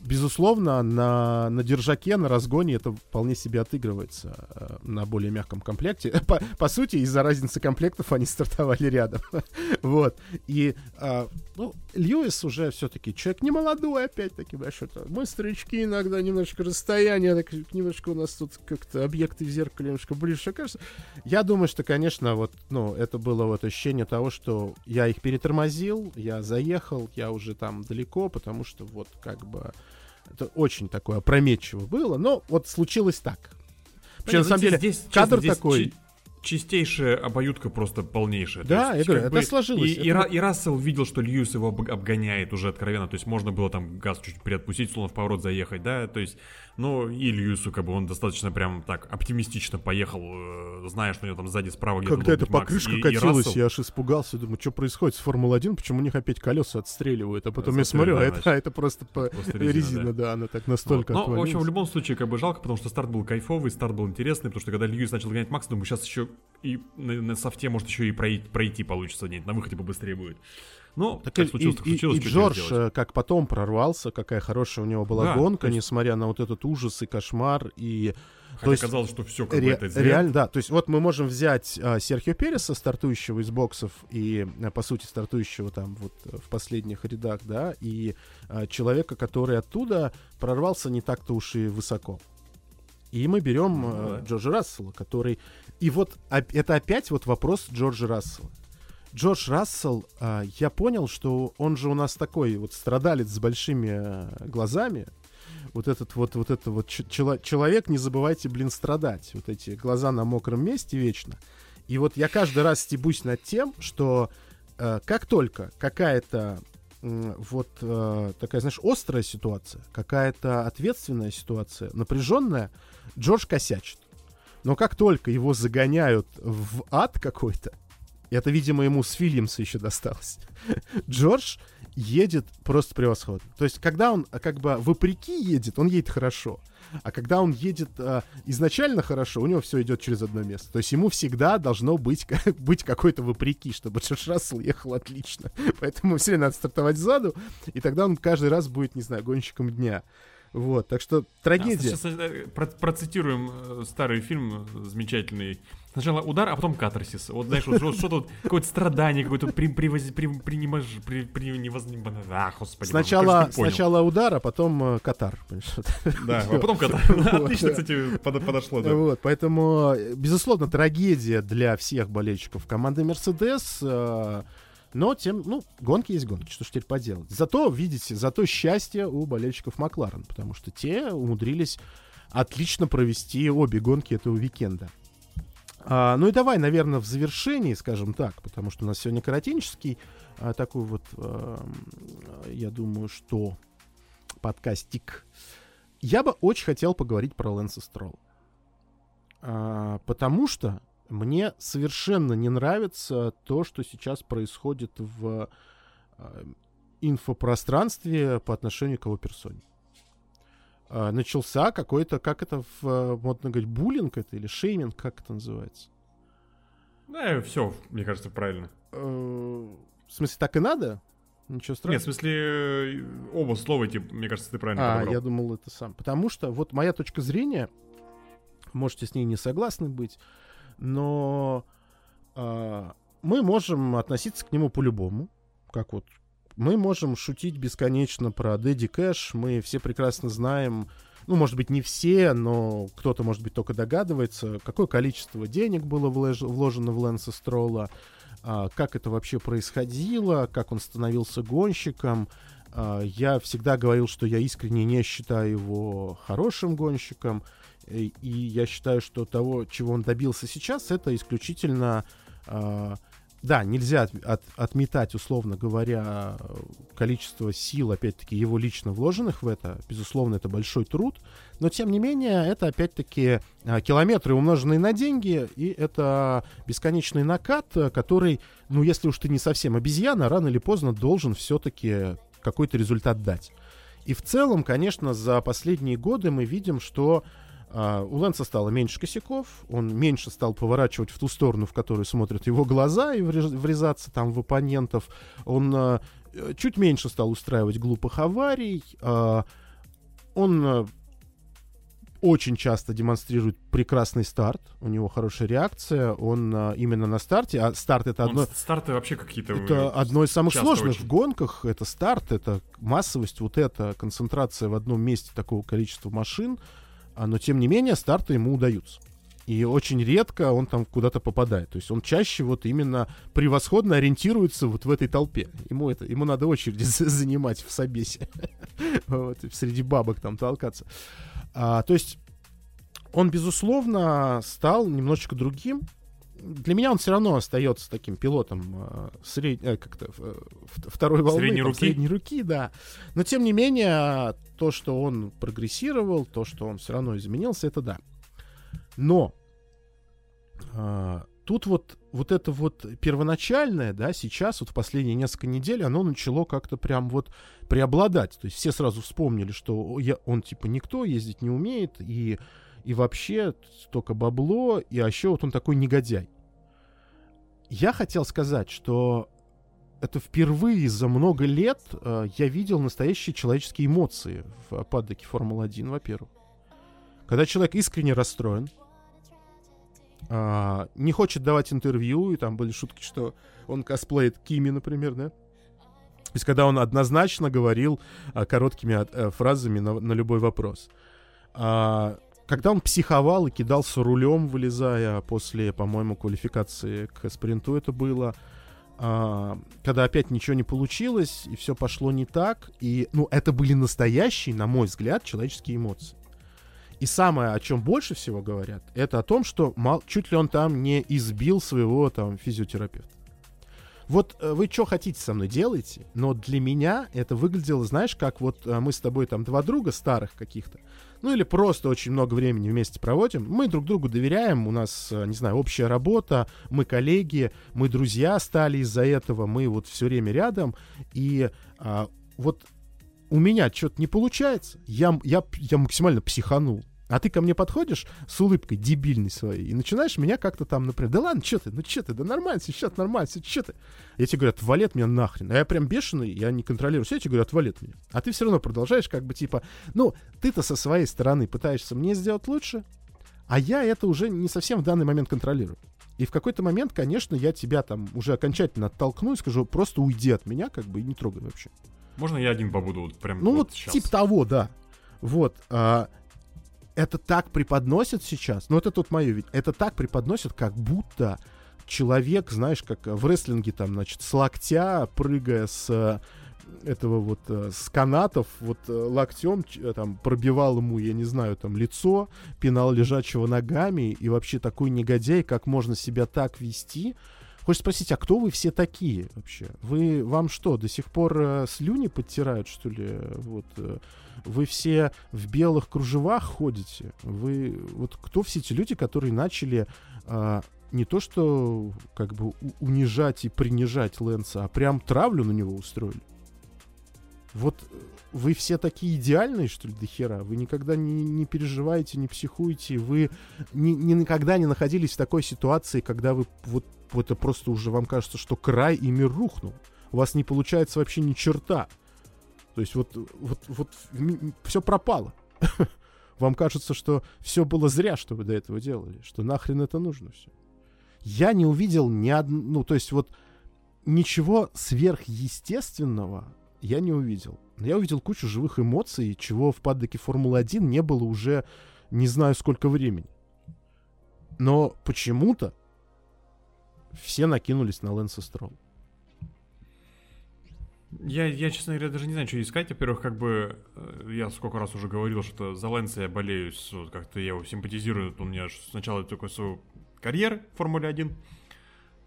Speaker 2: безусловно, на, на держаке, на разгоне это вполне себе отыгрывается э, на более мягком комплекте. По, по сути, из-за разницы комплектов они стартовали рядом. вот. И, а, ну, Льюис уже все-таки человек не молодой, опять-таки, это мы старички иногда немножко расстояние, так немножко у нас тут как-то объекты в зеркале немножко ближе. Кажется, я думаю, что, конечно, вот, ну, это было вот ощущение того, что я их перетормозил, я заехал, я уже там далеко, потому что вот как бы это очень такое опрометчиво было, но вот случилось так. Вообще, на самом
Speaker 1: здесь-
Speaker 2: деле,
Speaker 1: здесь,
Speaker 2: кадр
Speaker 1: здесь
Speaker 2: такой...
Speaker 1: чи- чистейшая обоюдка просто полнейшая. То
Speaker 2: Да,
Speaker 1: есть,
Speaker 2: я говорю, это сложилось.
Speaker 1: И, и
Speaker 2: Это-
Speaker 1: Ра- и Рассел видел, что Льюис его об- обгоняет уже откровенно. То есть можно было там газ чуть приотпустить, словно в поворот заехать, да. То есть, ну, и Льюису, как бы, он достаточно прям так оптимистично поехал, э, зная, что у него там сзади справа где-то
Speaker 2: Когда эта
Speaker 1: Макс.
Speaker 2: покрышка
Speaker 1: И- и
Speaker 2: катилась,
Speaker 1: Рассел-
Speaker 2: я аж испугался, думаю, что происходит с Формулой-1, почему у них опять колеса отстреливают, а потом
Speaker 1: Да,
Speaker 2: я смотрю, а
Speaker 1: да,
Speaker 2: это, а это просто, по-
Speaker 1: Просто
Speaker 2: резина,
Speaker 1: резина,
Speaker 2: да. она так настолько
Speaker 1: Вот. Ну, в общем, в любом случае, как бы жалко, потому что старт был кайфовый, старт был интересный, потому что когда Льюис начал гонять Макса, думаю, сейчас еще и на, на софте, может, еще и пройти, пройти получится где-нибудь, на выходе побыстрее будет. Ну,
Speaker 2: Так
Speaker 1: так
Speaker 2: и,
Speaker 1: случилось,
Speaker 2: и-
Speaker 1: так
Speaker 2: и-
Speaker 1: случилось,
Speaker 2: и
Speaker 1: что
Speaker 2: Джордж, э, как потом прорвался, какая хорошая у него была
Speaker 1: Да,
Speaker 2: гонка,
Speaker 1: есть-
Speaker 2: несмотря на вот этот ужас и кошмар, и
Speaker 1: Хотя
Speaker 2: есть
Speaker 1: казалось, что все как бы
Speaker 2: Ре-
Speaker 1: это зря.
Speaker 2: реально, да. То есть вот мы можем взять а, Серхио Переса, стартующего из боксов и, а, по сути, стартующего там вот э, в последних рядах, да, и а, человека, который оттуда прорвался не так-то уж и высоко. И мы берем
Speaker 1: Ну, да.
Speaker 2: Джорджа Рассела, который... И вот это опять вот вопрос Джорджа Рассела. Джордж Рассел, а, я понял, что он же у нас такой вот страдалец с большими э, глазами. Вот этот вот, вот это вот чело- человек, не забывайте, блин, страдать. Вот эти глаза на мокром месте вечно. И вот я каждый раз стебусь над тем, что э, как только какая-то м, вот э, такая, знаешь, острая ситуация, какая-то ответственная ситуация, напряженная, Джордж косячит. Но как только его загоняют в ад какой-то, это, видимо, ему с Вильямса еще досталось. Джордж едет просто превосходно. То есть, когда он а, как бы вопреки едет, он едет хорошо. А когда он едет а, изначально хорошо, у него все идет через одно место. То есть ему всегда должно быть, быть какой-то вопреки, чтобы Джордж ехал отлично. Поэтому все надо стартовать сзаду, и тогда он каждый раз будет, не знаю, гонщиком дня. Вот, так что трагедия.
Speaker 1: Сейчас э, про- процитируем э, старый фильм э, замечательный. Сначала удар, а потом катарсис. Вот знаешь, вот что- что-то, какое-то страдание, какое-то при, привоз- при, принимаж, при, при, невоз- А, господи.
Speaker 2: Сначала,
Speaker 1: понял.
Speaker 2: сначала удар, а потом э, Катар.
Speaker 1: Да, а потом катар. Отлично, кстати, под- подошло. да.
Speaker 2: Вот, поэтому, безусловно, трагедия для всех болельщиков команды Мерседес. Но тем, ну, гонки есть гонки, что ж теперь поделать. Зато, видите, зато счастье у болельщиков Макларен, потому что те умудрились отлично провести обе гонки этого уикенда. А, ну и давай, наверное, в завершении, скажем так, потому что у нас сегодня коротенческий а, такой вот, эм, я думаю, что подкастик. Я бы очень хотел поговорить про Лэнса Строу. А, потому что мне совершенно не нравится то, что сейчас происходит в а, инфопространстве по отношению к его персоне. э, начался какой-то, как это в, э, модно говорить, буллинг это или шейминг, как это называется?
Speaker 1: Да, все, мне кажется, правильно.
Speaker 2: Э, в смысле, так и надо? Ничего страшного.
Speaker 1: Нет, в смысле, э, оба слова, эти, мне кажется, ты правильно
Speaker 2: А,
Speaker 1: подобрал.
Speaker 2: я думал, это сам. Потому что вот моя точка зрения, можете с ней не согласны быть, но а, мы можем относиться к нему по-любому. Как вот мы можем шутить бесконечно про Дэдди Кэш. Мы все прекрасно знаем, ну, может быть, не все, но кто-то, может быть, только догадывается, какое количество денег было влож- вложено в Лэнса Строла, а, как это вообще происходило, как он становился гонщиком. А, Я всегда говорил, что я искренне не считаю его хорошим гонщиком. Э, И я считаю, что того, чего он добился сейчас, это исключительно... а, Да, нельзя от- от- отметать, условно говоря, количество сил, опять-таки, его лично вложенных в это. Безусловно, это большой труд. Но, тем не менее, это, опять-таки, а, километры, умноженные на деньги, и это бесконечный накат, который, ну, если уж ты не совсем обезьяна, рано или поздно должен все-таки какой-то результат дать. И в целом, конечно, за последние годы мы видим, что а, у Лэнса стало меньше косяков, он меньше стал поворачивать в ту сторону, в которую смотрят его глаза, и врез- врезаться там в оппонентов. Он а, э, чуть меньше стал устраивать глупых аварий. а, он очень часто демонстрирует прекрасный старт, у него хорошая реакция, он а, именно на старте, а старт это
Speaker 1: Он
Speaker 2: одно...
Speaker 1: с- старты вообще какие-то...
Speaker 2: Это одно из самых сложных
Speaker 1: очень.
Speaker 2: в гонках. Это старт, это массовость, вот эта концентрация в одном месте такого количества машин. А, но тем не менее старты ему удаются. И очень редко он там куда-то попадает. То есть он чаще вот именно превосходно ориентируется вот в этой толпе. Ему это, ему надо очереди за- занимать в собесе. Вот, среди бабок там толкаться. А, то есть он, безусловно, стал немножечко другим. Для меня он все равно остается таким пилотом э, сред- э, как-то, э, второй волны.
Speaker 1: Средней
Speaker 2: там,
Speaker 1: руки?
Speaker 2: Средней руки, да. Но, тем не менее, то, что он прогрессировал, то, что он все равно изменился, это да. Но а, тут вот, вот это вот первоначальное, да, сейчас, вот в последние несколько недель, оно начало как-то прям вот преобладать. То есть все сразу вспомнили, что я, он типа никто, ездить не умеет, и, и вообще только бабло, и а еще вот он такой негодяй. Я хотел сказать, что это впервые за много лет э, я видел настоящие человеческие эмоции в паддоке Формулы-1, во-первых. Когда человек искренне расстроен, а, не хочет давать интервью, и там были шутки, что он косплеит Кими, например, да? То есть, когда он однозначно говорил а, короткими от- э, фразами на, на любой вопрос. А, когда он психовал и кидался рулем, вылезая после, по-моему, квалификации к спринту это было. А, когда опять ничего не получилось, и все пошло не так. И, ну, это были настоящие, на мой взгляд, человеческие эмоции. И самое, о чем больше всего говорят, это о том, что мал- чуть ли он там не избил своего там физиотерапевта. Вот э, вы что хотите со мной делаете, но для меня это выглядело, знаешь, как вот э, мы с тобой там два друга старых каких-то, ну или просто очень много времени вместе проводим, мы друг другу доверяем, у нас, э, не знаю, общая работа, мы коллеги, мы друзья стали из-за этого, мы вот все время рядом, и а, вот у меня что-то не получается, я, я, я максимально психанул. А ты ко мне подходишь с улыбкой дебильной своей и начинаешь меня как-то там, например, да ладно, что ты, ну что ты, да нормально, сейчас нормально, что ты. Я тебе говорю, отвали от меня нахрен. А я прям бешеный, я не контролирую все, я тебе говорю, отвали от меня. А ты все равно продолжаешь как бы типа, ну, ты-то со своей стороны пытаешься мне сделать лучше, а я это уже не совсем в данный момент контролирую. И в какой-то момент, конечно, я тебя там уже окончательно оттолкну и скажу, просто уйди от меня, как бы, и не трогай вообще.
Speaker 1: Можно я один побуду вот прям
Speaker 2: Ну вот,
Speaker 1: щас?
Speaker 2: типа того, да. Вот. а, это так преподносят сейчас. Ну, это тут мое ведь. Это так преподносят, как будто человек, знаешь, как в рестлинге там, значит, с локтя, прыгая с э, этого вот э, с канатов, вот э, локтем там пробивал ему, я не знаю, там лицо, пинал лежачего ногами, и вообще такой негодяй, как можно себя так вести. Хочешь спросить, а кто вы все такие вообще? Вы, вам что, до сих пор э, слюни подтирают, что ли? Вот, э, вы все в белых кружевах ходите? Вы, вот кто все эти люди, которые начали а, не то что как бы унижать и принижать Лэнса, а прям травлю на него устроили? Вот э, вы все такие идеальные, что ли, до хера? Вы никогда не, не переживаете, не психуете, вы ни, ни никогда не находились в такой ситуации, когда вы вот, вот это просто уже вам кажется, что край и мир рухнул. У вас не получается вообще ни черта. То есть вот, вот, вот все пропало. Вам кажется, что все было зря, что вы до этого делали, что нахрен это нужно все. Я не увидел ни одну, ну то есть вот ничего сверхъестественного я не увидел. Я увидел кучу живых эмоций, чего в паддоке Формулы-1 не было уже не знаю сколько времени. Но почему-то все накинулись на Лэнса Строу.
Speaker 1: Я, я, честно говоря, даже не знаю, что искать. Во-первых, как бы, э, я сколько раз уже говорил, что за Лэнса я болею, вот, как-то я его симпатизирую. У меня сначала такой свой карьер в Формуле 1.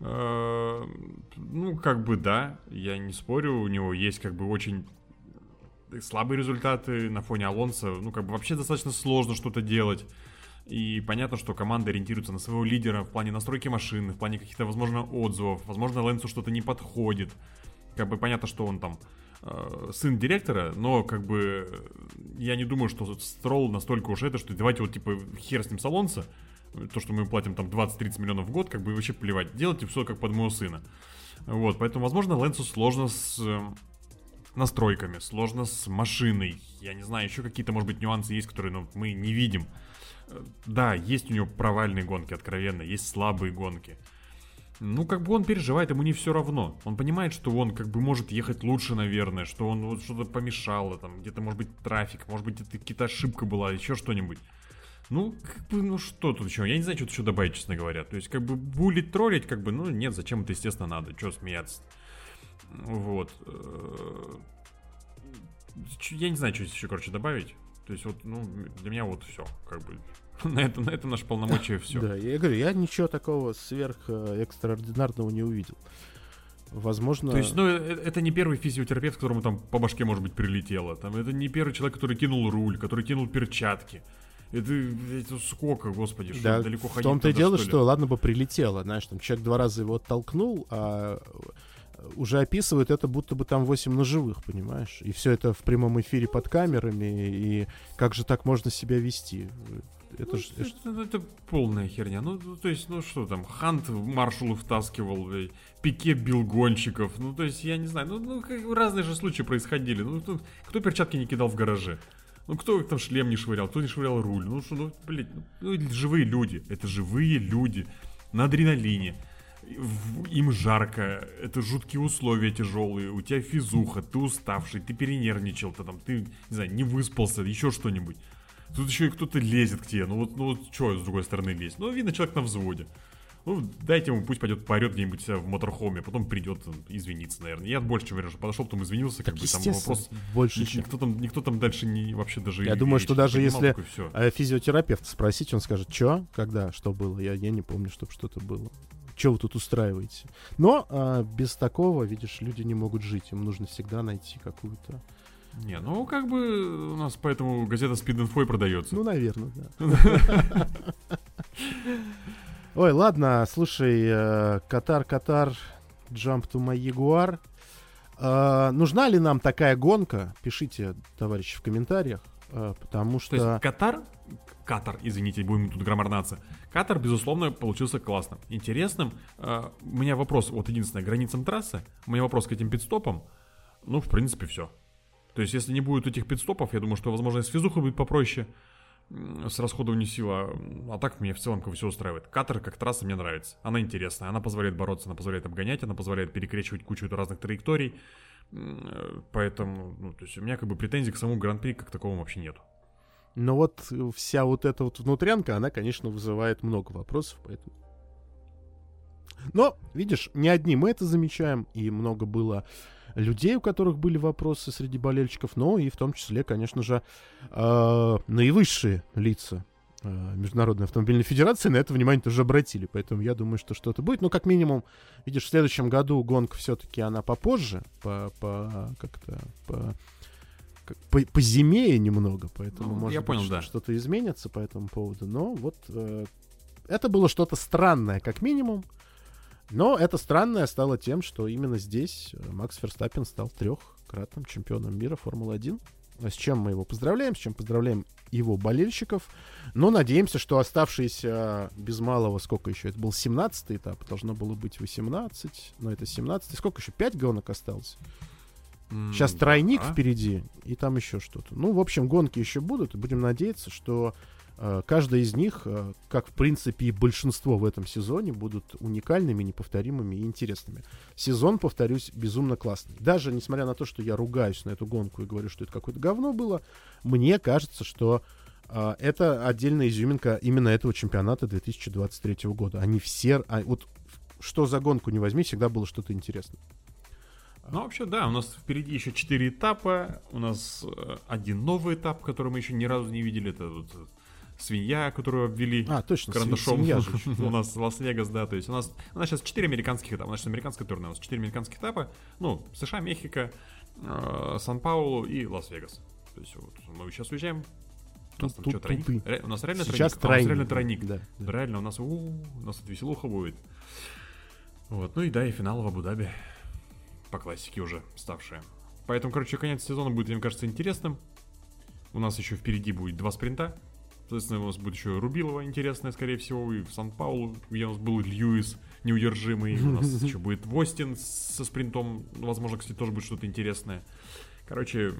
Speaker 1: Э, ну, как бы да, я не спорю, у него есть как бы очень слабые результаты на фоне Алонса. Ну, как бы вообще достаточно сложно что-то делать. И понятно, что команда ориентируется на своего лидера в плане настройки машины, в плане каких-то, возможно, отзывов. Возможно, Лэнсу что-то не подходит. Как бы понятно, что он там э, сын директора, но как бы я не думаю, что Стролл настолько уж это, что давайте вот типа хер с ним с Алонсо, то, что мы платим там 20-30 миллионов в год, как бы вообще плевать. Делайте все как под моего сына. Вот, поэтому, возможно, Лэнсу сложно с э, настройками, сложно с машиной. Я не знаю, еще какие-то, может быть, нюансы есть, которые ну, мы не видим. Э, да, есть у него провальные гонки, откровенно, есть слабые гонки. Ну, как бы он переживает, ему не все равно. Он понимает, что он как бы может ехать лучше, наверное, что он вот что-то помешало, там, где-то, может быть, трафик, может быть, это какая-то ошибка была, еще что-нибудь. Ну, как бы, ну что тут еще? Я не знаю, что тут еще добавить, честно говоря. То есть, как бы, булить, троллить, как бы, ну, нет, зачем это, естественно, надо. Че смеяться? Вот. Э, я не знаю, что здесь еще, короче, добавить. То есть, вот, ну, для меня вот все, как бы. На этом, на этом наше полномочия все.
Speaker 2: Да, я говорю, я ничего такого сверх э, экстраординарного не увидел. Возможно...
Speaker 1: То есть, ну, э, это не первый физиотерапевт, которому там по башке, может быть, прилетело. Там, это не первый человек, который кинул руль, который кинул перчатки. Это, это сколько, господи, что да, далеко ходить
Speaker 2: В том-то и дело, что, что ладно бы прилетело, знаешь, там человек два раза его оттолкнул, а уже описывают это, будто бы там 8 ножевых, понимаешь? И все это в прямом эфире под камерами, и как же так можно себя вести?
Speaker 1: Это, ну, же, это, это, полная херня. Ну, то есть, ну что там, Хант маршалу втаскивал, Пике бил гонщиков. Ну, то есть, я не знаю, ну, ну разные же случаи происходили. Ну, кто, кто перчатки не кидал в гараже? Ну, кто там шлем не швырял, кто не швырял руль? Ну, что, ну, блин, ну, живые люди. Это живые люди на адреналине. Им жарко, это жуткие условия тяжелые, у тебя физуха, ты уставший, ты перенервничал, ты там, ты, не знаю, не выспался, еще что-нибудь. Тут еще и кто-то лезет к тебе, ну вот, ну вот что с другой стороны лезть? Ну, видно, человек на взводе. Ну, дайте ему, пусть пойдет поорет где-нибудь себя в моторхоме, потом придет извиниться, наверное. Я больше чем уверен, что подошел, потом извинился, как бы там вопрос.
Speaker 2: Больше,
Speaker 1: никто, никто, там, никто там дальше не вообще даже.
Speaker 2: Я думаю, что даже если такой, физиотерапевт спросить, он скажет, что, когда, что было. Я, я не помню, чтобы что-то было. Что вы тут устраиваете? Но а, без такого, видишь, люди не могут жить. Им нужно всегда найти какую-то.
Speaker 1: Не, ну как бы у нас поэтому газета Speed Info продается.
Speaker 2: Ну, наверное, да. Ой, ладно, слушай, э, Катар, Катар, Jump to my Jaguar. Э, нужна ли нам такая гонка? Пишите, товарищи, в комментариях, э, потому что...
Speaker 1: То есть Катар, Катар, извините, будем тут граммарнаться. Катар, безусловно, получился классным, интересным. У меня вопрос, вот единственное, границам трассы, у меня вопрос к этим пидстопам, ну, в принципе, все. То есть, если не будет этих пидстопов, я думаю, что, возможно, с физухой будет попроще с расходованием сил, а, так мне в целом как все устраивает. Катер как трасса мне нравится. Она интересная, она позволяет бороться, она позволяет обгонять, она позволяет перекрещивать кучу разных траекторий. Поэтому, ну, то есть у меня как бы претензий к самому Гран-при как таковому вообще нету.
Speaker 2: Но вот вся вот эта вот внутрянка, она, конечно, вызывает много вопросов, поэтому... Но, видишь, не одни мы это замечаем, и много было людей, у которых были вопросы среди болельщиков, но и в том числе, конечно же, э, наивысшие лица э, Международной автомобильной федерации на это внимание тоже обратили. Поэтому я думаю, что что-то будет. Ну, как минимум, видишь, в следующем году гонка все-таки она попозже, по, по как-то по, по, по зиме немного, поэтому ну, может я быть, понял, да. что-то изменится по этому поводу. Но вот э, это было что-то странное, как минимум. Но это странное стало тем, что именно здесь э, Макс Ферстаппин стал трехкратным чемпионом мира Формулы-1. С чем мы его поздравляем, с чем поздравляем его болельщиков. Но надеемся, что оставшиеся без малого, сколько еще, это был 17 этап, должно было быть 18, но это 17 Сколько еще, 5 гонок осталось? Сейчас
Speaker 1: М,
Speaker 2: тройник
Speaker 1: да.
Speaker 2: впереди, и там еще что-то. Ну, в общем, гонки еще будут, и будем надеяться, что э, каждая из них, э, как в принципе и большинство в этом сезоне, будут уникальными, неповторимыми и интересными. Сезон, повторюсь, безумно классный. Даже несмотря на то, что я ругаюсь на эту гонку и говорю, что это какое-то говно было, мне кажется, что э, это отдельная изюминка именно этого чемпионата 2023 года. Они все... а, вот что за гонку не возьми, всегда было что-то интересное.
Speaker 1: Ну, вообще, да, у нас впереди еще 4 этапа. У нас э, один новый этап, который мы еще ни разу не видели. Это вот э, свинья, которую обвели
Speaker 2: А, точно,
Speaker 1: карандашом.
Speaker 2: свинья же еще, да.
Speaker 1: у нас Лас-Вегас, да. То есть у нас, у нас сейчас 4 американских этапа. У нас сейчас американское турне. У нас 4 американских этапа. Ну, США, Мехико, э, Сан-Паулу и Лас-Вегас. То есть вот мы сейчас уезжаем. У нас там
Speaker 2: Тут-
Speaker 1: что, тройник?
Speaker 2: тут.
Speaker 1: Ре- У нас реально
Speaker 2: Сейчас
Speaker 1: тройник? А, у нас реально
Speaker 2: тройник,
Speaker 1: тройник.
Speaker 2: да, да.
Speaker 1: Реально, у нас, у, у нас тут веселуха будет. Вот, ну и да, и финал в Абу-Даби. По классике уже ставшая. Поэтому, короче, конец сезона будет, мне кажется, интересным. У нас еще впереди будет два спринта. Соответственно, у нас будет еще Рубилова интересная, скорее всего, и в Сан-Паулу, где у нас был Льюис неудержимый. У нас еще будет Востин со спринтом. Возможно, кстати, тоже будет что-то интересное. Короче,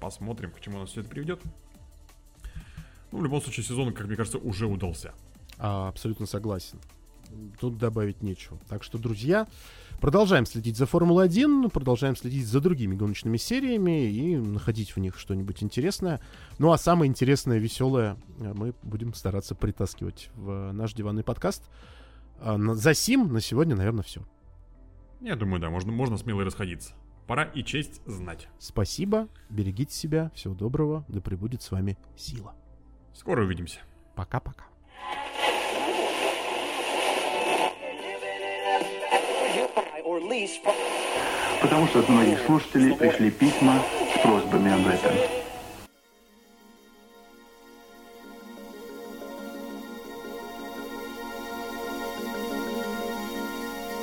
Speaker 1: посмотрим, к чему нас все это приведет. Ну, в любом случае, сезон, как мне кажется, уже удался.
Speaker 2: А, абсолютно согласен. Тут добавить нечего. Так что, друзья, продолжаем следить за Формулой-1, продолжаем следить за другими гоночными сериями и находить в них что-нибудь интересное. Ну а самое интересное, веселое э, мы будем стараться притаскивать в э, наш диванный подкаст. А, За сим на сегодня, наверное, все.
Speaker 1: Я думаю, да, можно, можно смело и расходиться. Пора и честь знать.
Speaker 2: Спасибо, берегите себя, всего доброго, да пребудет с вами сила.
Speaker 1: Скоро увидимся.
Speaker 2: Пока-пока.
Speaker 4: Потому что от многих слушателей пришли письма с просьбами об этом.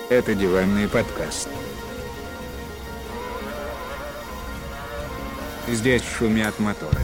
Speaker 3: Это диванный подкаст. Здесь шумят моторы.